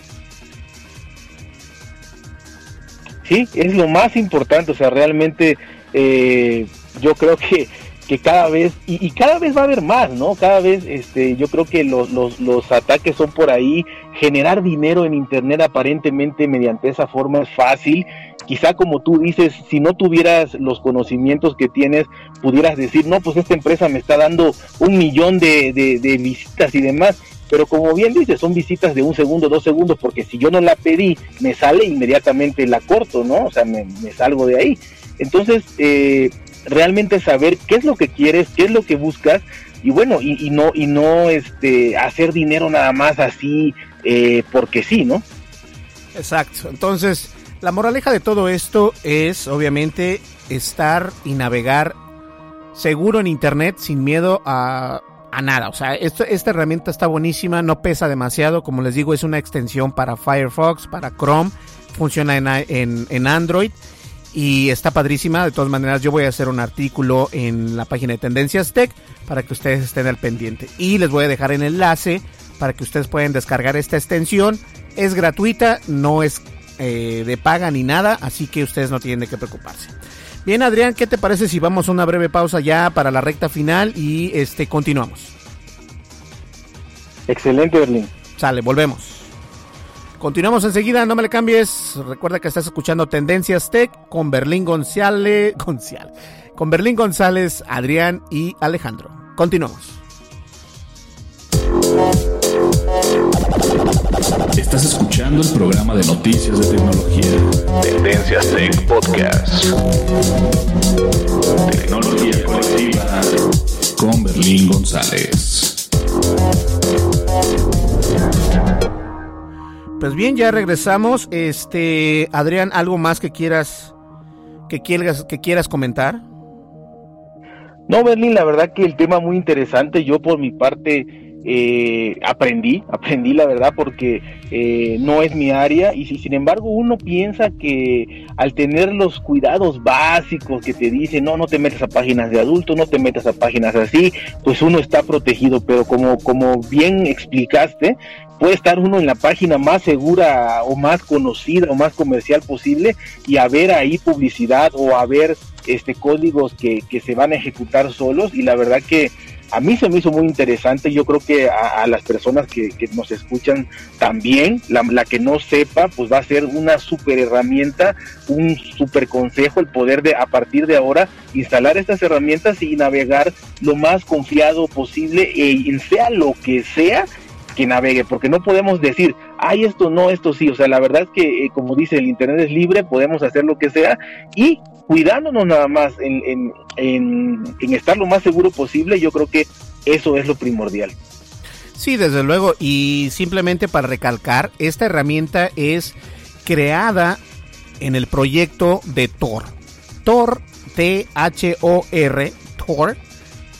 Sí, es lo más importante, o sea, realmente eh, yo creo que, que cada vez, y, cada vez va a haber más, ¿no? Cada vez este, yo creo que los, los, los ataques son por ahí, generar dinero en Internet aparentemente mediante esa forma es fácil, quizá como tú dices, si no tuvieras los conocimientos que tienes, pudieras decir, no, pues esta empresa me está dando un millón de, de visitas y demás, pero como bien dice, son visitas de un segundo, dos segundos, porque si yo no la pedí, me sale inmediatamente la corto, ¿no? O sea, me, salgo de ahí. Entonces, eh, realmente saber qué es lo que quieres, qué es lo que buscas, y bueno, y, no, y no este, hacer dinero nada más así eh, porque sí, ¿no? Exacto. Entonces, la moraleja de todo esto es, obviamente, estar y navegar seguro en Internet sin miedo a a nada. O sea, esta herramienta está buenísima, no pesa demasiado. Como les digo, es una extensión para Firefox, para Chrome. Funciona en, en, Android y está padrísima. De todas maneras, yo voy a hacer un artículo en la página de Tendencias Tech para que ustedes estén al pendiente. Y les voy a dejar el enlace para que ustedes puedan descargar esta extensión. Es gratuita, no es eh, de paga ni nada, así que ustedes no tienen de qué preocuparse. Bien, Adrián, ¿qué te parece si vamos a una breve pausa ya para la recta final y este continuamos? Excelente, Berlín. Sale, volvemos. Continuamos enseguida, no me le cambies. Recuerda que estás escuchando Tendencias Tech con Berlín González, González, con Berlín González, Adrián y Alejandro. Continuamos. Estás escuchando el programa de noticias de tecnología. Tendencias Tech Podcast. Tecnología colectiva con Berlín González. Pues bien, ya regresamos. Este, Adrián, ¿algo más que quieras que quieras que quieras comentar? No, Berlín, la verdad que el tema muy interesante. Yo por mi parte eh, aprendí, aprendí la verdad porque eh, no es mi área y si sin embargo uno piensa que al tener los cuidados básicos que te dicen no, no te metas a páginas de adultos, no te metas a páginas así, pues uno está protegido, pero como, como bien explicaste, puede estar uno en la página más segura o más conocida o más comercial posible y haber ahí publicidad o haber este códigos que, que se van a ejecutar solos y la verdad que a mí se me hizo muy interesante, yo creo que a, las personas que, nos escuchan también, la, que no sepa, pues va a ser una super herramienta, un super consejo el poder de a partir de ahora instalar estas herramientas y navegar lo más confiado posible, e, sea lo que sea, que navegue, porque no podemos decir, ay, esto no, esto sí, o sea, la verdad es que, eh, como dice, el Internet es libre, podemos hacer lo que sea y cuidándonos nada más en, en, estar lo más seguro posible, yo creo que eso es lo primordial. Sí, desde luego, y simplemente para recalcar, esta herramienta es creada en el proyecto de Tor. Tor, T-H-O-R, Tor,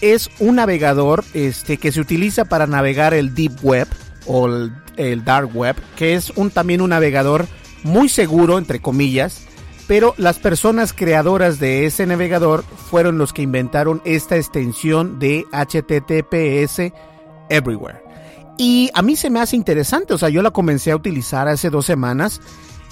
es un navegador este, que se utiliza para navegar el Deep Web o el, el Dark Web, que es un, también un navegador muy seguro, entre comillas, pero las personas creadoras de ese navegador fueron los que inventaron esta extensión de HTTPS Everywhere. Y a mí se me hace interesante, o sea, yo la comencé a utilizar hace dos semanas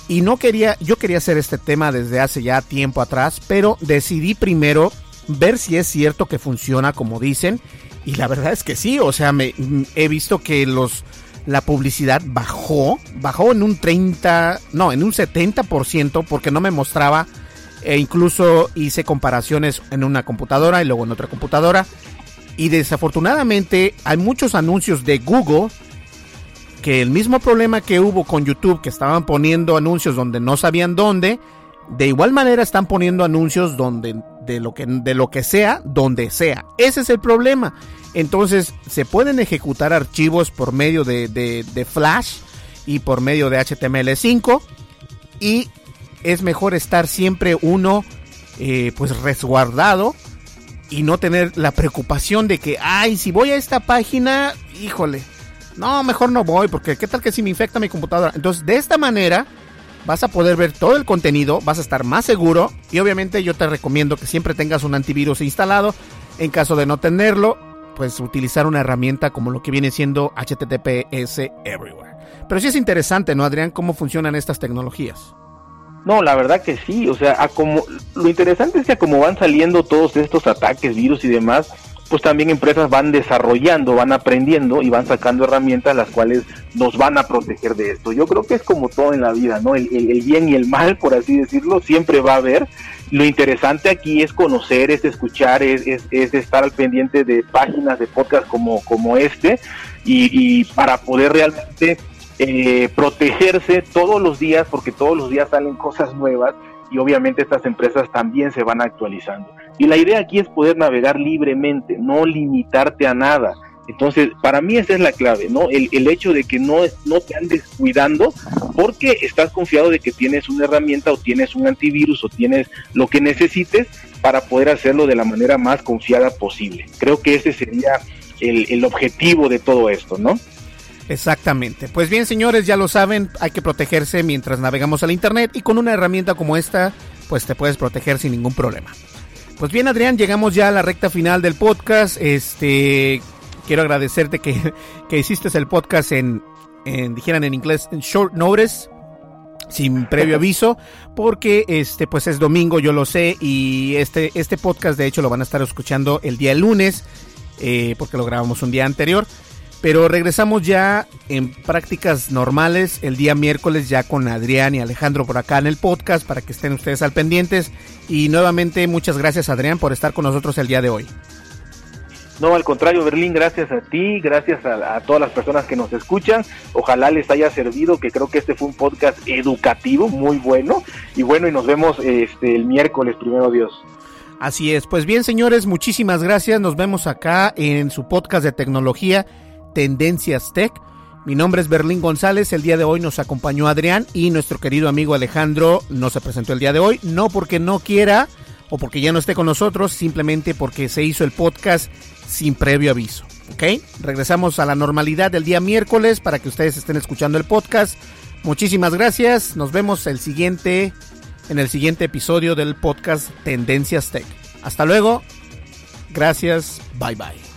y no quería, yo quería hacer este tema desde hace ya tiempo atrás, pero decidí primero ver si es cierto que funciona como dicen y la verdad es que sí, o sea, me, he visto que los la publicidad bajó, bajó en un 30, no, en un 70% porque no me mostraba e incluso hice comparaciones en una computadora y luego en otra computadora. Y desafortunadamente hay muchos anuncios de Google que el mismo problema que hubo con YouTube que estaban poniendo anuncios donde no sabían dónde, de igual manera están poniendo anuncios donde de lo que de lo que sea, donde sea. Ese es el problema. Entonces se pueden ejecutar archivos por medio de, Flash y por medio de HTML5 y es mejor estar siempre uno eh, pues resguardado y no tener la preocupación de que, ay, si voy a esta página, híjole, no, mejor no voy porque qué tal que si me infecta mi computadora. Entonces de esta manera vas a poder ver todo el contenido, vas a estar más seguro y obviamente yo te recomiendo que siempre tengas un antivirus instalado. En caso de no tenerlo, pues utilizar una herramienta como lo que viene siendo HTTPS Everywhere. Pero sí es interesante, ¿no, Adrián, cómo funcionan estas tecnologías? No, la verdad que sí, o sea, como lo interesante es que como van saliendo todos estos ataques, virus y demás, pues también empresas van desarrollando, van aprendiendo y van sacando herramientas las cuales nos van a proteger de esto. Yo creo que es como todo en la vida, ¿no? El, bien y el mal, por así decirlo, siempre va a haber. Lo interesante aquí es conocer, es escuchar, es, es, estar al pendiente de páginas de podcast como, como este y, para poder realmente eh, protegerse todos los días, porque todos los días salen cosas nuevas y obviamente estas empresas también se van actualizando. Y la idea aquí es poder navegar libremente, no limitarte a nada. Entonces, para mí esa es la clave, ¿no? El, el hecho de que no, no te andes cuidando porque estás confiado de que tienes una herramienta o tienes un antivirus o tienes lo que necesites para poder hacerlo de la manera más confiada posible. Creo que ese sería el, el objetivo de todo esto, ¿no? Exactamente. Pues bien, señores, ya lo saben, hay que protegerse mientras navegamos al Internet y con una herramienta como esta, pues te puedes proteger sin ningún problema. Pues bien, Adrián, llegamos ya a la recta final del podcast. Este, quiero agradecerte que, que hiciste el podcast en, en, dijeran en inglés, en short notice, sin previo aviso, porque este, pues es domingo, yo lo sé, y este, este podcast de hecho lo van a estar escuchando el día lunes, eh, porque lo grabamos un día anterior. Pero regresamos ya en prácticas normales el día miércoles ya con Adrián y Alejandro por acá en el podcast para que estén ustedes al pendientes. Y nuevamente muchas gracias Adrián por estar con nosotros el día de hoy. No, al contrario, Berlín, gracias a ti, gracias a, todas las personas que nos escuchan. Ojalá les haya servido, que creo que este fue un podcast educativo, muy bueno. Y bueno, y nos vemos este el miércoles, primero Dios. Así es, pues bien señores, muchísimas gracias. Nos vemos acá en su podcast de tecnología Tendencias Tech. Mi nombre es Berlín González, el día de hoy nos acompañó Adrián y nuestro querido amigo Alejandro no se presentó el día de hoy, no porque no quiera o porque ya no esté con nosotros, simplemente porque se hizo el podcast sin previo aviso. ¿Ok? Regresamos a la normalidad del día miércoles para que ustedes estén escuchando el podcast. Muchísimas gracias, nos vemos el siguiente, en el siguiente episodio del podcast Tendencias Tech. Hasta luego, gracias, bye bye.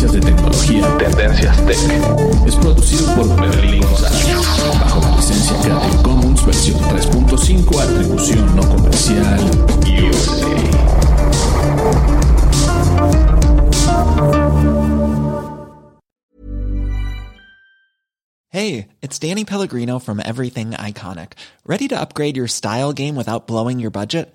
Noticias de tecnología Tendencias Tech es producido por Berlín González bajo la licencia Creative Commons versión 3.5 atribución no comercial USA. Hey, it's Danny Pellegrino from Everything Iconic. Ready to upgrade your style game without blowing your budget?